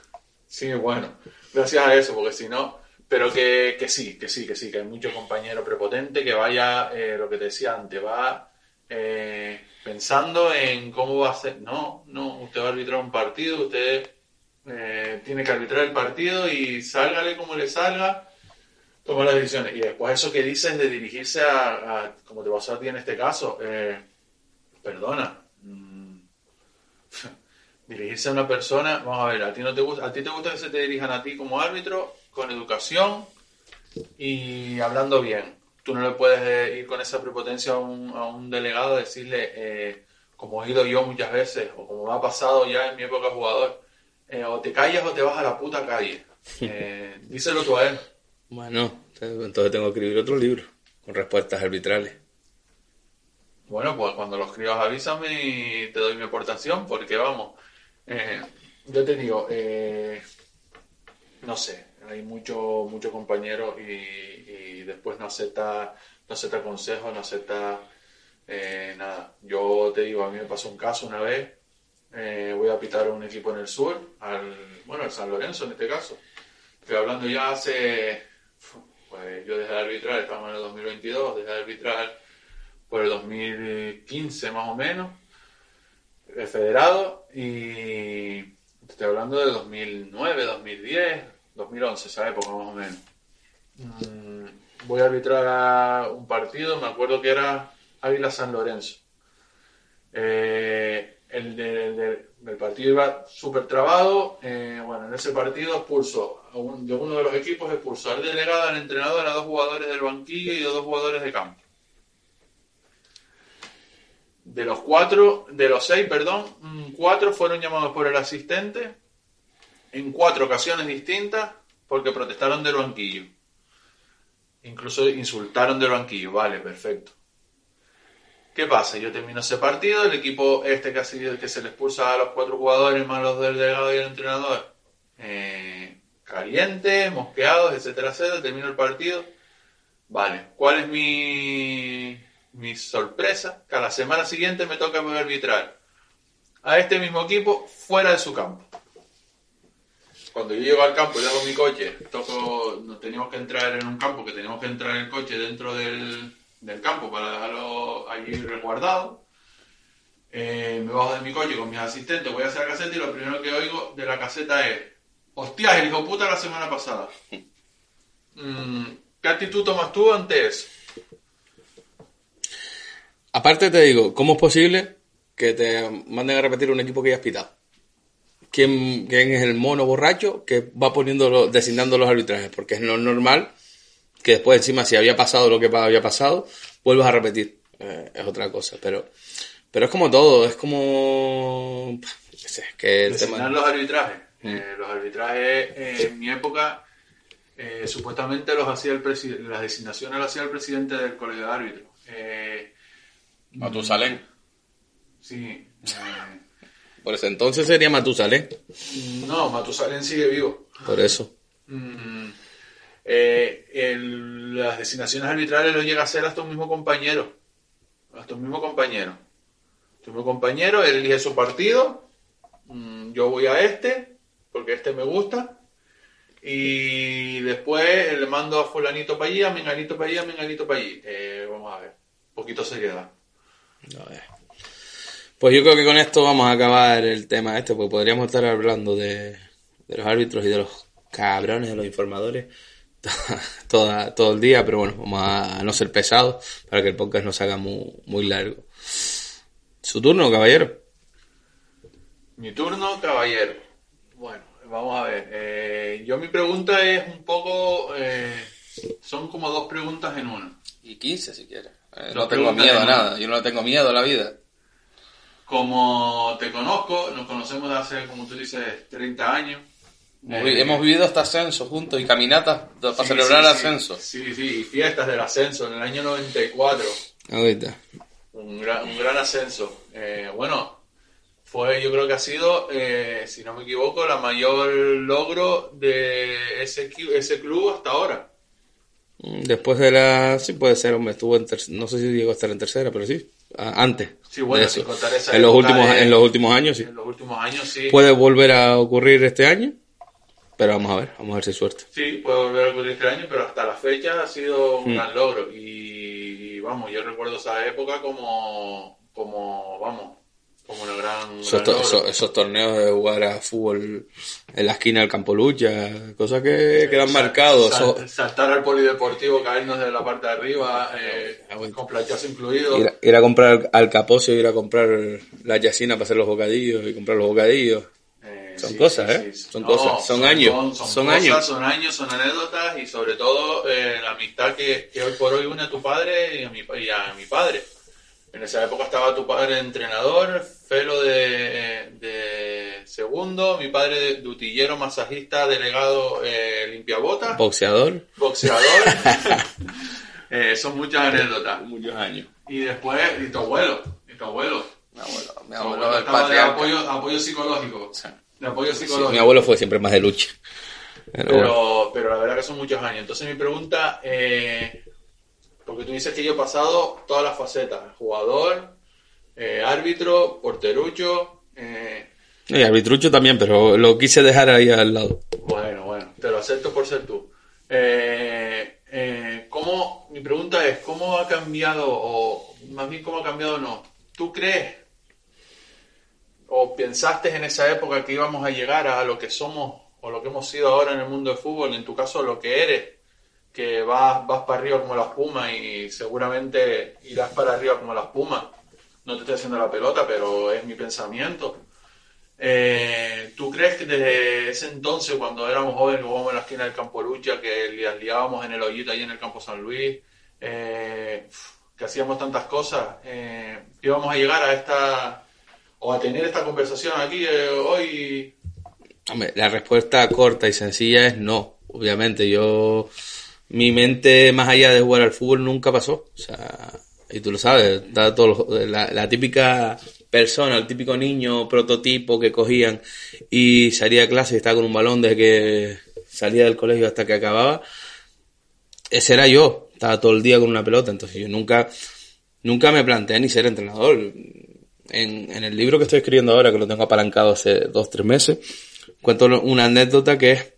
S5: Sí, bueno, gracias a eso, porque si no, pero que, que sí, que sí, que sí, que hay mucho compañero prepotente que vaya, eh, lo que te decía antes, va eh, pensando en cómo va a ser. No, no, usted va a arbitrar un partido, usted eh, tiene que arbitrar el partido y sálgale como le salga, toma las decisiones. Y después eso que dices de dirigirse a, a- como te pasó a ti en este caso, perdona. Dirigirse a una persona, vamos a ver, a ti no te gusta, a ti te gusta que se te dirijan a ti como árbitro con educación y hablando bien. Tú no le puedes eh, ir con esa prepotencia a un, a un delegado a decirle, eh, como he ido yo muchas veces, o como me ha pasado ya en mi época jugador, eh, o te callas o te vas a la puta calle. Eh, díselo tú a él.
S4: Bueno, entonces tengo que escribir otro libro con respuestas arbitrales.
S5: Bueno, pues cuando lo escribas avísame y te doy mi aportación, porque vamos, eh, yo te digo, eh, no sé, hay mucho, mucho compañero y, y después no acepta, no acepta consejos, no acepta eh, nada. Yo te digo, a mí me pasó un caso una vez, eh, voy a pitar a un equipo en el sur, al, bueno, al San Lorenzo en este caso. Estoy hablando ya hace, pues yo dejé de arbitrar, estamos en el 2022, dejé de arbitrar por el 2015 más o menos, el federado, y estoy hablando de 2009, 2010, 2011, esa época más o menos. Mm, voy a arbitrar un partido, me acuerdo que era Águila San Lorenzo. Eh, el, partido iba súper trabado. eh, bueno, en ese partido expulsó a un- de uno de los equipos, expulsó al delegado, al entrenador, a dos jugadores del banquillo y a dos jugadores de campo. De los cuatro, de los seis, perdón, mm, cuatro fueron llamados por el asistente en cuatro ocasiones distintas porque protestaron del banquillo. Incluso insultaron del banquillo. Vale, perfecto. ¿Qué pasa? Yo termino ese partido, el equipo este que, ha sido, que se le expulsa a los cuatro jugadores más los del delegado y el entrenador, eh, calientes, mosqueados, etcétera, etcétera, termino el partido. Vale, ¿cuál es mi, mi sorpresa? Que a la semana siguiente me toca arbitrar a este mismo equipo fuera de su campo. Cuando yo llego al campo y dejo mi coche, toco, nos teníamos que entrar en un campo, que teníamos que entrar el coche dentro del, del campo para dejarlo allí resguardado. Eh, me bajo de mi coche con mis asistentes, voy hacia la caseta y lo primero que oigo de la caseta es, hostia, el hijo puta la semana pasada. Mm, ¿Qué actitud tomas tú ante eso?
S4: Aparte te digo, ¿cómo es posible que te manden a repetir un equipo que ya has pitado. ¿Quién, quién es el mono borracho que va poniendo, los- designando los arbitrajes? Porque es lo normal que después encima si había pasado lo que había pasado, vuelvas a repetir. Eh, es otra cosa, pero, pero es como todo, es como... es que el
S5: Designar
S4: tema...
S5: los arbitrajes. Eh, los arbitrajes eh, en mi época eh, supuestamente los hacía el las designaciones las hacía el presidente del colegio de árbitros. Eh,
S4: Matusalén.
S5: sí. eh,
S4: Por ese entonces sería Matusalén.
S5: no, Matusalén sigue vivo.
S4: Por eso.
S5: Mm, eh, el- las designaciones arbitrales lo llega a hacer hasta un mismo compañero. Hasta un mismo compañero. Un mismo compañero, él elige su partido. mm, yo voy a este, porque este me gusta. Y después le mando a fulanito para allí, a menganito para allí, a menganito para allí. Eh, vamos a ver. poquito seriedad.
S4: Pues yo creo que con esto vamos a acabar el tema este, porque podríamos estar hablando de, de los árbitros y de los cabrones, de los informadores, toda, todo el día, pero bueno, vamos a no ser pesados para que el podcast no se haga muy, muy largo. Su turno, caballero.
S5: Mi turno, caballero. Bueno, vamos a ver. Eh, yo mi pregunta es un poco... eh, son como dos preguntas en una.
S4: Y 15 si quieres. Eh, no tengo miedo a nada, yo no tengo miedo a la vida.
S5: Como te conozco, nos conocemos de hace, como tú dices, 30 años.
S4: Hemos,
S5: Eh,
S4: hemos vivido hasta ascenso juntos y caminatas para
S5: sí,
S4: celebrar
S5: sí,
S4: el
S5: sí.
S4: ascenso.
S5: Sí, sí, y fiestas del ascenso en el año 94.
S4: Ahorita.
S5: Un gran, un gran ascenso. Eh, bueno, fue, yo creo que ha sido, eh, si no me equivoco, la mayor logro de ese club hasta ahora.
S4: Mm, Después de la... Sí, puede ser, hombre, estuvo en ter- No sé si llegó a estar en tercera, pero sí. Antes.
S5: Sí, bueno,
S4: de
S5: sin
S4: eso.
S5: contar esa
S4: en los últimos
S5: de-
S4: En los últimos años, sí.
S5: En los últimos años sí.
S4: Puede volver a ocurrir este año, pero vamos a ver, vamos a ver si hay suerte.
S5: Sí, puede volver a ocurrir este año, pero hasta la fecha ha sido un gran logro. Y, vamos, yo recuerdo esa época como, como vamos, como una gran,
S4: Esos,
S5: gran
S4: to-
S5: logro.
S4: esos- esos torneos de jugar a fútbol en la esquina del campo lucha, cosas que quedan
S5: Sal-
S4: marcados.
S5: sal- saltar al polideportivo, caernos de la parte de arriba, eh, con planchazo incluido.
S4: ir, a- ir a comprar al capocio, ir a comprar la yacina para hacer los bocadillos y comprar los bocadillos.
S5: Eh,
S4: Son cosas, ¿eh? Son cosas, son años,
S5: Son,
S4: son
S5: cosas,
S4: años.
S5: son años, son anécdotas y sobre todo eh, la amistad que, que hoy por hoy une a tu padre y a mi, y a mi padre. En esa época estaba tu padre entrenador, Felo de, de segundo, mi padre de, de utillero, masajista, delegado, eh, limpiabota,
S4: Boxeador.
S5: boxeador. Eh, son muchas anécdotas.
S4: Muchos años.
S5: Y después, y tu abuelo, y tu abuelo.
S4: Mi abuelo, mi abuelo,
S5: abuelo
S4: el
S5: estaba de
S4: patriarca.
S5: apoyo, apoyo psicológico. De apoyo
S4: Sí,
S5: psicológico.
S4: mi abuelo fue siempre más de lucha. Pero bueno.
S5: Pero, pero la verdad que son muchos años. Entonces mi pregunta, eh, porque tú dices que yo he pasado todas las facetas, jugador, eh, árbitro, porterucho, eh,
S4: Y arbitrucho también, pero lo quise dejar ahí al lado.
S5: bueno, bueno, te lo acepto por ser tú. Eh, eh, ¿cómo, mi pregunta es, ¿cómo ha cambiado, o más bien cómo ha cambiado no? ¿Tú crees o pensaste en esa época que íbamos a llegar a lo que somos o lo que hemos sido ahora en el mundo del fútbol, en tu caso lo que eres, que vas, vas para arriba como la espuma y seguramente irás para arriba como la espuma? No te estoy haciendo la pelota, pero es mi pensamiento. Eh, ¿Tú crees que desde ese entonces, cuando éramos jóvenes, jugábamos en la esquina del campo lucha, que li- liábamos en el hoyito ahí en el campo San Luis, eh, que hacíamos tantas cosas, eh, íbamos a llegar a esta, o a tener esta conversación aquí eh, hoy?
S4: Hombre, la respuesta corta y sencilla es no. Obviamente, yo. Mi mente, más allá de jugar al fútbol, nunca pasó. O sea, y tú lo sabes, la típica persona, el típico niño prototipo que cogían y salía de clase y estaba con un balón desde que salía del colegio hasta que acababa. Ese era yo. Estaba todo el día con una pelota. Entonces, yo nunca, nunca me planteé ni ser entrenador. En, en el libro que estoy escribiendo ahora, que lo tengo apalancado hace dos, tres meses, cuento una anécdota que es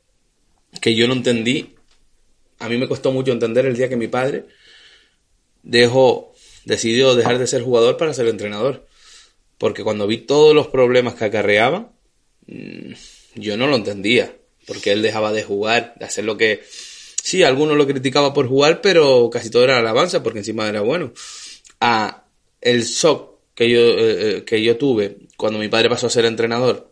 S4: que yo no entendí. A mí me costó mucho entender el día que mi padre dejó, decidió dejar de ser jugador para ser entrenador. Porque cuando vi todos los problemas que acarreaba, mm, yo no lo entendía. Porque él dejaba de jugar, de hacer lo que... Sí, algunos lo criticaba por jugar, pero casi todo era alabanza porque encima era bueno. A el shock que yo, eh, eh, que yo tuve cuando mi padre pasó a ser entrenador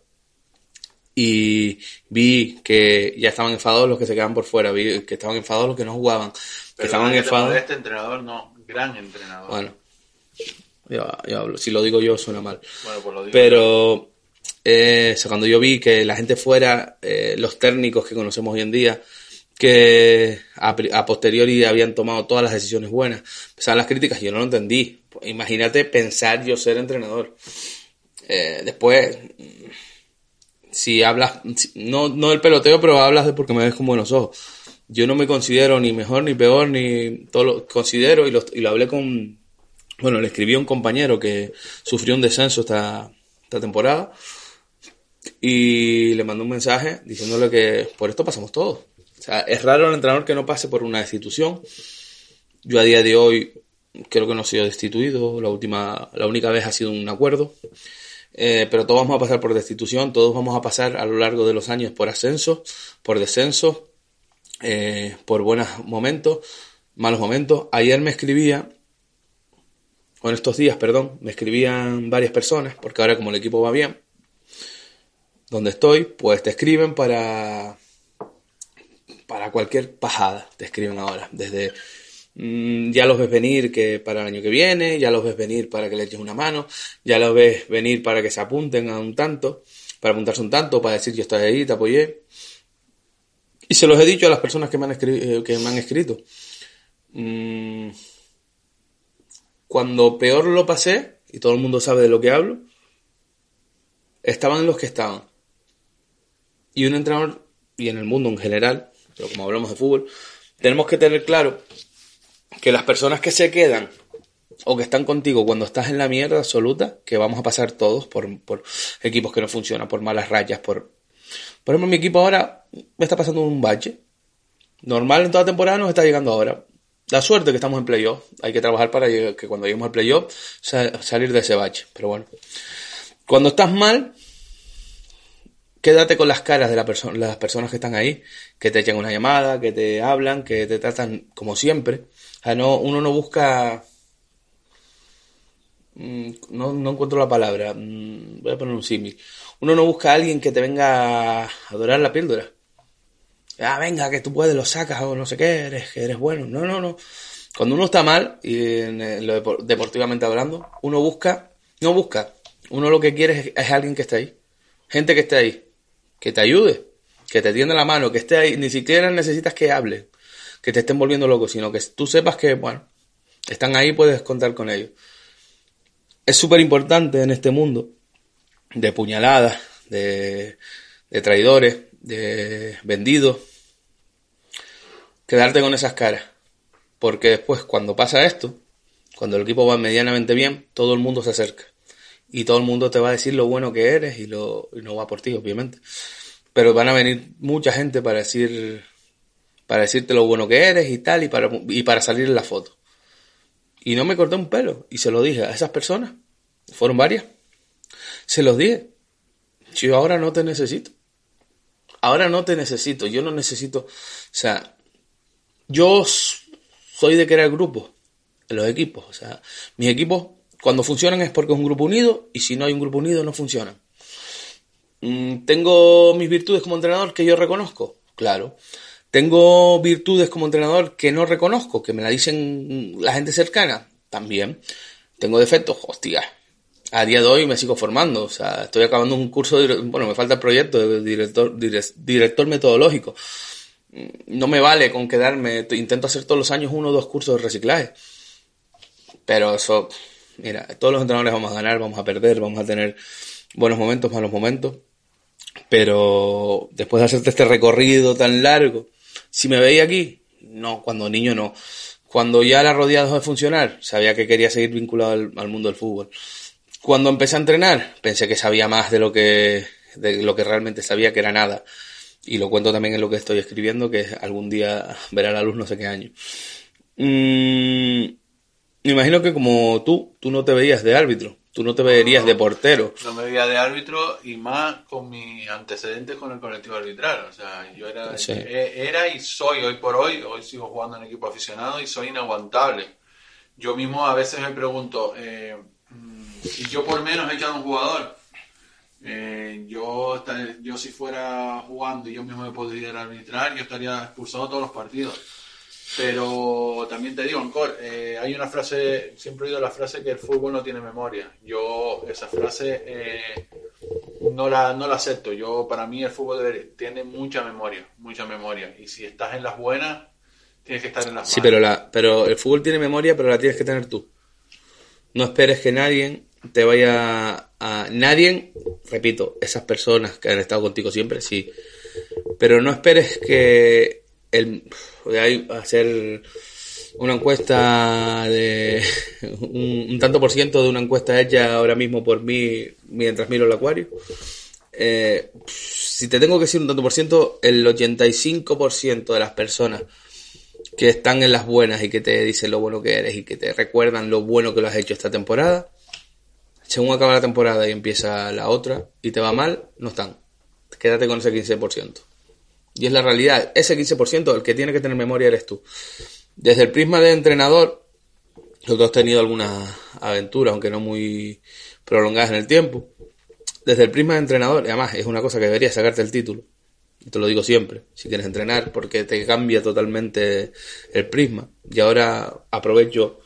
S4: y vi que ya estaban enfadados los que se quedaban por fuera, vi que estaban enfadados los que no jugaban, que
S5: Pero
S4: estaban enfadados.
S5: Este entrenador no, gran entrenador.
S4: Bueno, yo, yo hablo, si lo digo yo suena mal.
S5: Bueno, pues lo digo.
S4: Pero eh, o sea, cuando yo vi que la gente fuera, eh, los técnicos que conocemos hoy en día, que a, posteriori habían tomado todas las decisiones buenas, empezaban las críticas yo no lo entendí. Imagínate pensar yo ser entrenador. Eh, después, si hablas, no, no del peloteo, pero hablas de porque me ves con buenos ojos. Yo no me considero ni mejor ni peor, ni todo lo considero y lo, y lo hablé con, bueno, le escribí a un compañero que sufrió un descenso esta, esta temporada y le mandé un mensaje diciéndole que por esto pasamos todos. O sea, es raro el entrenador que no pase por una destitución. Yo a día de hoy creo que no he sido destituido. La última, la única vez ha sido un acuerdo. Eh, pero todos vamos a pasar por destitución, todos vamos a pasar a lo largo de los años por ascenso, por descenso, eh, por buenos momentos, malos momentos. Ayer me escribía, o en estos días, perdón, me escribían varias personas, porque ahora como el equipo va bien, donde estoy, pues te escriben para para cualquier pajada, te escriben ahora, desde ya los ves venir que para el año que viene, ya los ves venir para que le eches una mano, ya los ves venir para que se apunten a un tanto, para apuntarse un tanto, para decir yo estoy ahí, te apoyé. Y se los he dicho a las personas que me han, escri- eh, que me han escrito. Mm, cuando peor lo pasé, y todo el mundo sabe de lo que hablo, estaban los que estaban. Y un entrenador, y en el mundo en general, pero como hablamos de fútbol, tenemos que tener claro que las personas que se quedan o que están contigo cuando estás en la mierda absoluta, que vamos a pasar todos por, equipos que no funcionan, por malas rayas, por... Por ejemplo, mi equipo ahora me está pasando un bache. Normal en toda temporada nos está llegando ahora. La suerte que estamos en playoff. Hay que trabajar para que cuando lleguemos al playoff sa- salir de ese bache. Pero bueno. Cuando estás mal, quédate con las caras de la perso- las personas que están ahí, que te echan una llamada, que te hablan, que te tratan como siempre. Sea, no, uno no busca... mm, No, no encuentro la palabra. mm, Voy a poner un símil. Uno no busca a alguien que te venga a dorar la píldora. Ah, venga, que tú puedes, lo sacas o no sé qué, eres, que eres bueno. No, no, no. Cuando uno está mal, y en, lo depor- deportivamente hablando, uno busca, no busca. Uno lo que quiere es, es alguien que esté ahí. Gente que esté ahí. Que te ayude. Que te tienda la mano. Que esté ahí. Ni siquiera necesitas que hable. Que te estén volviendo loco. Sino que tú sepas que, bueno, están ahí, puedes contar con ellos. Es súper importante en este mundo de puñaladas, de, de traidores, de vendidos, quedarte con esas caras. Porque después, cuando pasa esto, cuando el equipo va medianamente bien, todo el mundo se acerca. Y todo el mundo te va a decir lo bueno que eres y, lo, y no va por ti, obviamente. Pero van a venir mucha gente para decir, para decirte lo bueno que eres y tal, y para, y para salir en la foto. Y no me corté un pelo. Y se lo dije a esas personas. Fueron varias. Se los dije. Yo ahora no te necesito. Ahora no te necesito. Yo no necesito. O sea, yo soy de crear grupos los equipos. O sea, mis equipos cuando funcionan es porque es un grupo unido y si no hay un grupo unido no funcionan. Mm, Tengo mis virtudes como entrenador que yo reconozco, claro. Tengo virtudes como entrenador que no reconozco, que me la dicen la gente cercana, también. Tengo defectos, hostia. A día de hoy me sigo formando, o sea, estoy acabando un curso, de, bueno, me falta el proyecto de director, dire- director metodológico. No me vale con quedarme, intento hacer todos los años uno o dos cursos de reciclaje. Pero eso, mira, todos los entrenadores vamos a ganar, vamos a perder, vamos a tener buenos momentos, malos momentos. Pero después de hacerte este recorrido tan largo, si me veía aquí, no, cuando niño no. Cuando ya la rodilla dejó de funcionar, sabía que quería seguir vinculado al, mundo del fútbol. Cuando empecé a entrenar, pensé que sabía más de lo que, de lo que realmente sabía, que era nada. Y lo cuento también en lo que estoy escribiendo, que algún día verá la luz no sé qué año. Mm, me imagino que como tú, tú no te veías de árbitro, tú no te verías de portero.
S5: No me veía de árbitro y más con mis antecedentes con el colectivo arbitral. O sea, yo era,
S4: Sí.
S5: e- era y soy hoy por hoy, hoy sigo jugando en equipo aficionado y soy inaguantable. Yo mismo a veces me pregunto, eh, mm, y yo por menos he echado un jugador. Eh, yo, yo si fuera jugando y yo mismo me podría arbitrar, yo estaría expulsado todos los partidos. Pero también te digo, Ancor, eh, hay una frase, siempre he oído la frase que el fútbol no tiene memoria. Yo esa frase eh, no, la, no la acepto. Yo Para mí el fútbol debe- tiene mucha memoria, mucha memoria. Y si estás en las buenas, tienes que estar en las
S4: Sí,
S5: malas.
S4: pero, la, pero el fútbol tiene memoria, pero la tienes que tener tú. No esperes que nadie te vaya a... Nadie, repito, esas personas que han estado contigo siempre, sí. Pero no esperes que el, ahí hacer una encuesta de un, un tanto por ciento de una encuesta hecha ahora mismo por mí mientras miro el acuario. Eh, si te tengo que decir un tanto por ciento, el 85% de las personas que están en las buenas y que te dicen lo bueno que eres y que te recuerdan lo bueno que lo has hecho esta temporada, según acaba la temporada y empieza la otra y te va mal, no están. Quédate con ese 15%. Y es la realidad. Ese 15%, el que tiene que tener memoria eres tú. Desde el prisma de entrenador, nosotros hemos tenido algunas aventuras, aunque no muy prolongadas en el tiempo. Desde el prisma de entrenador, y además es una cosa que debería sacarte el título. Y te lo digo siempre, si quieres entrenar, porque te cambia totalmente el prisma. Y ahora aprovecho,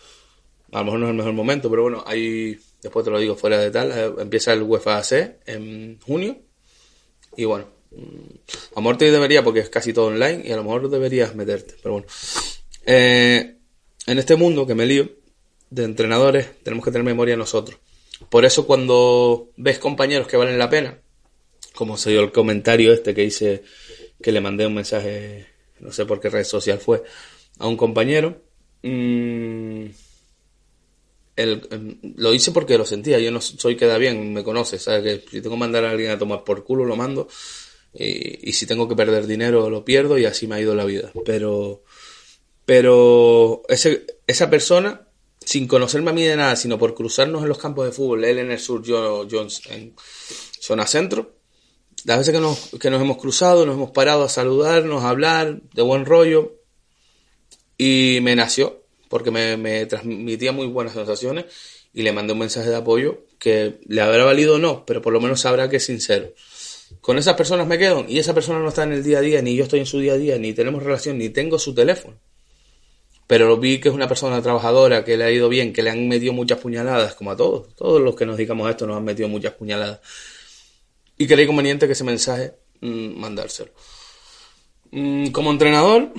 S4: a lo mejor no es el mejor momento, pero bueno, hay, después te lo digo fuera de tal, eh, empieza el UEFA C en junio. Y bueno, a lo mejor te debería, porque es casi todo online, y a lo mejor deberías meterte, pero bueno. Eh, en este mundo que me lío de entrenadores, tenemos que tener memoria nosotros. Por eso cuando ves compañeros que valen la pena, como se dio el comentario este que hice, que le mandé un mensaje, no sé por qué red social fue, a un compañero, mm, el- em, lo hice porque lo sentía, yo no soy queda bien, me conoces, sabes que si tengo que mandar a alguien a tomar por culo, lo mando, y, y si tengo que perder dinero, lo pierdo, y así me ha ido la vida. Pero, pero ese, esa persona, sin conocerme a mí de nada, sino por cruzarnos en los campos de fútbol, él en el sur, yo, yo en zona centro, las veces que nos, que nos hemos cruzado, nos hemos parado a saludarnos, a hablar, de buen rollo, y me nació, porque me, me transmitía muy buenas sensaciones, y le mandé un mensaje de apoyo que le habrá valido o no, pero por lo menos sabrá que es sincero. Con esas personas me quedo, y esa persona no está en el día a día, ni yo estoy en su día a día, ni tenemos relación, ni tengo su teléfono. Pero vi que es una persona trabajadora, que le ha ido bien, que le han metido muchas puñaladas, como a todos. Todos los que nos dedicamos a esto nos han metido muchas puñaladas y creí conveniente que ese mensaje mm, mandárselo. Mm, como entrenador,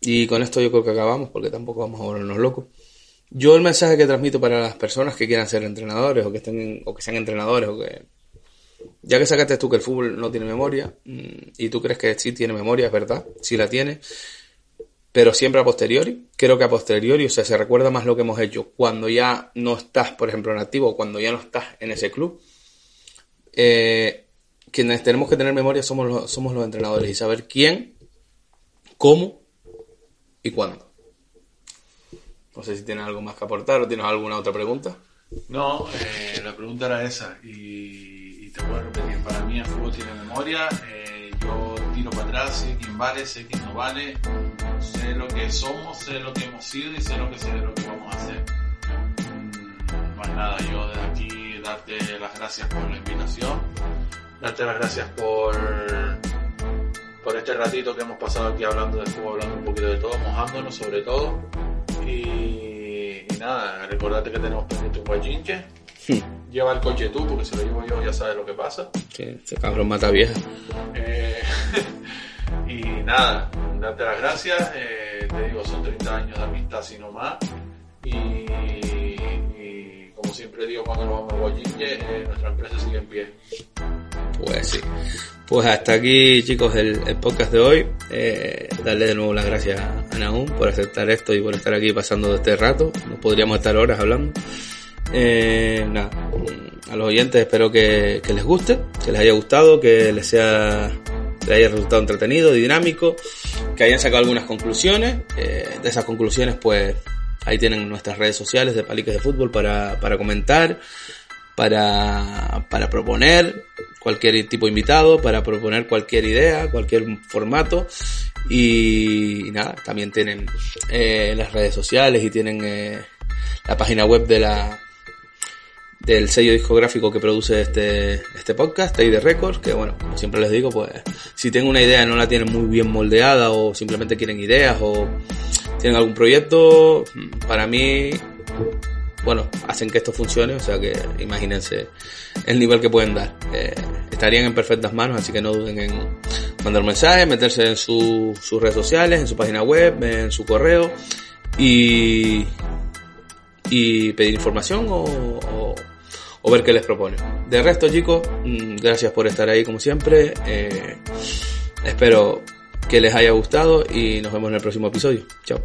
S4: y con esto yo creo que acabamos porque tampoco vamos a volvernos locos. Yo el mensaje que transmito para las personas que quieran ser entrenadores o que estén o que sean entrenadores o que ya que sacaste tú que el fútbol no tiene memoria mm, y tú crees que sí tiene memoria, es verdad, sí la tiene, pero siempre a posteriori. Creo que a posteriori, o sea, se recuerda más lo que hemos hecho cuando ya no estás, por ejemplo, en activo, cuando ya no estás en ese club eh, quienes tenemos que tener memoria somos los, somos los entrenadores y saber quién, cómo y cuándo. No sé si tienes algo más que aportar o tienes alguna otra pregunta.
S5: No, eh, la pregunta era esa y, y te a repetir, para mí el fútbol tiene memoria, eh, yo tiro para atrás, sé quién vale, sé quién no vale, sé lo que somos, sé lo que hemos sido y sé lo que sé lo que vamos a hacer. Mm, Más nada, yo desde aquí darte las gracias por la invitación, darte las gracias por por este ratito que hemos pasado aquí hablando de fútbol, hablando un poquito de todo, mojándonos sobre todo. Y, y nada, recordate que tenemos pendiente un guayinche. Lleva el coche tú, porque si lo llevo yo ya sabes lo que pasa.
S4: Sí, ese cabrón mata vieja.
S5: Eh, y nada, darte las gracias. eh, te digo, son 30 años de amistad, si no más. Y, y como siempre digo cuando nos vamos al guayinche, eh, nuestra empresa sigue en pie.
S4: Pues sí. Pues hasta aquí, chicos, el, el podcast de hoy. Eh, darle de nuevo las gracias a Nahum por aceptar esto y por estar aquí pasando este rato. Nos podríamos estar horas hablando. Eh, nada, mm, a los oyentes espero que, les guste, que les haya gustado, que les sea les haya resultado entretenido, dinámico, que hayan sacado algunas conclusiones. Eh, de esas conclusiones, pues ahí tienen nuestras redes sociales de Paliques de Fútbol para, para comentar, para, para proponer cualquier tipo de invitado, para proponer cualquier idea, cualquier formato. Y, y nada, también tienen eh, las redes sociales y tienen eh, la página web de la, del sello discográfico que produce este, este podcast, de Records, que bueno, como siempre les digo, pues si tienen una idea y no la tienen muy bien moldeada o simplemente quieren ideas o tienen algún proyecto, para mí, bueno, hacen que esto funcione, o sea que imagínense el nivel que pueden dar. Eh, estarían en perfectas manos, así que no duden en mandar un mensaje, meterse en sus redes sociales, en su página web, en su correo y, y pedir información o, o, ver qué les propone. De resto, chicos, mm, gracias por estar ahí como siempre. Eh, espero que les haya gustado y nos vemos en el próximo episodio. Chao.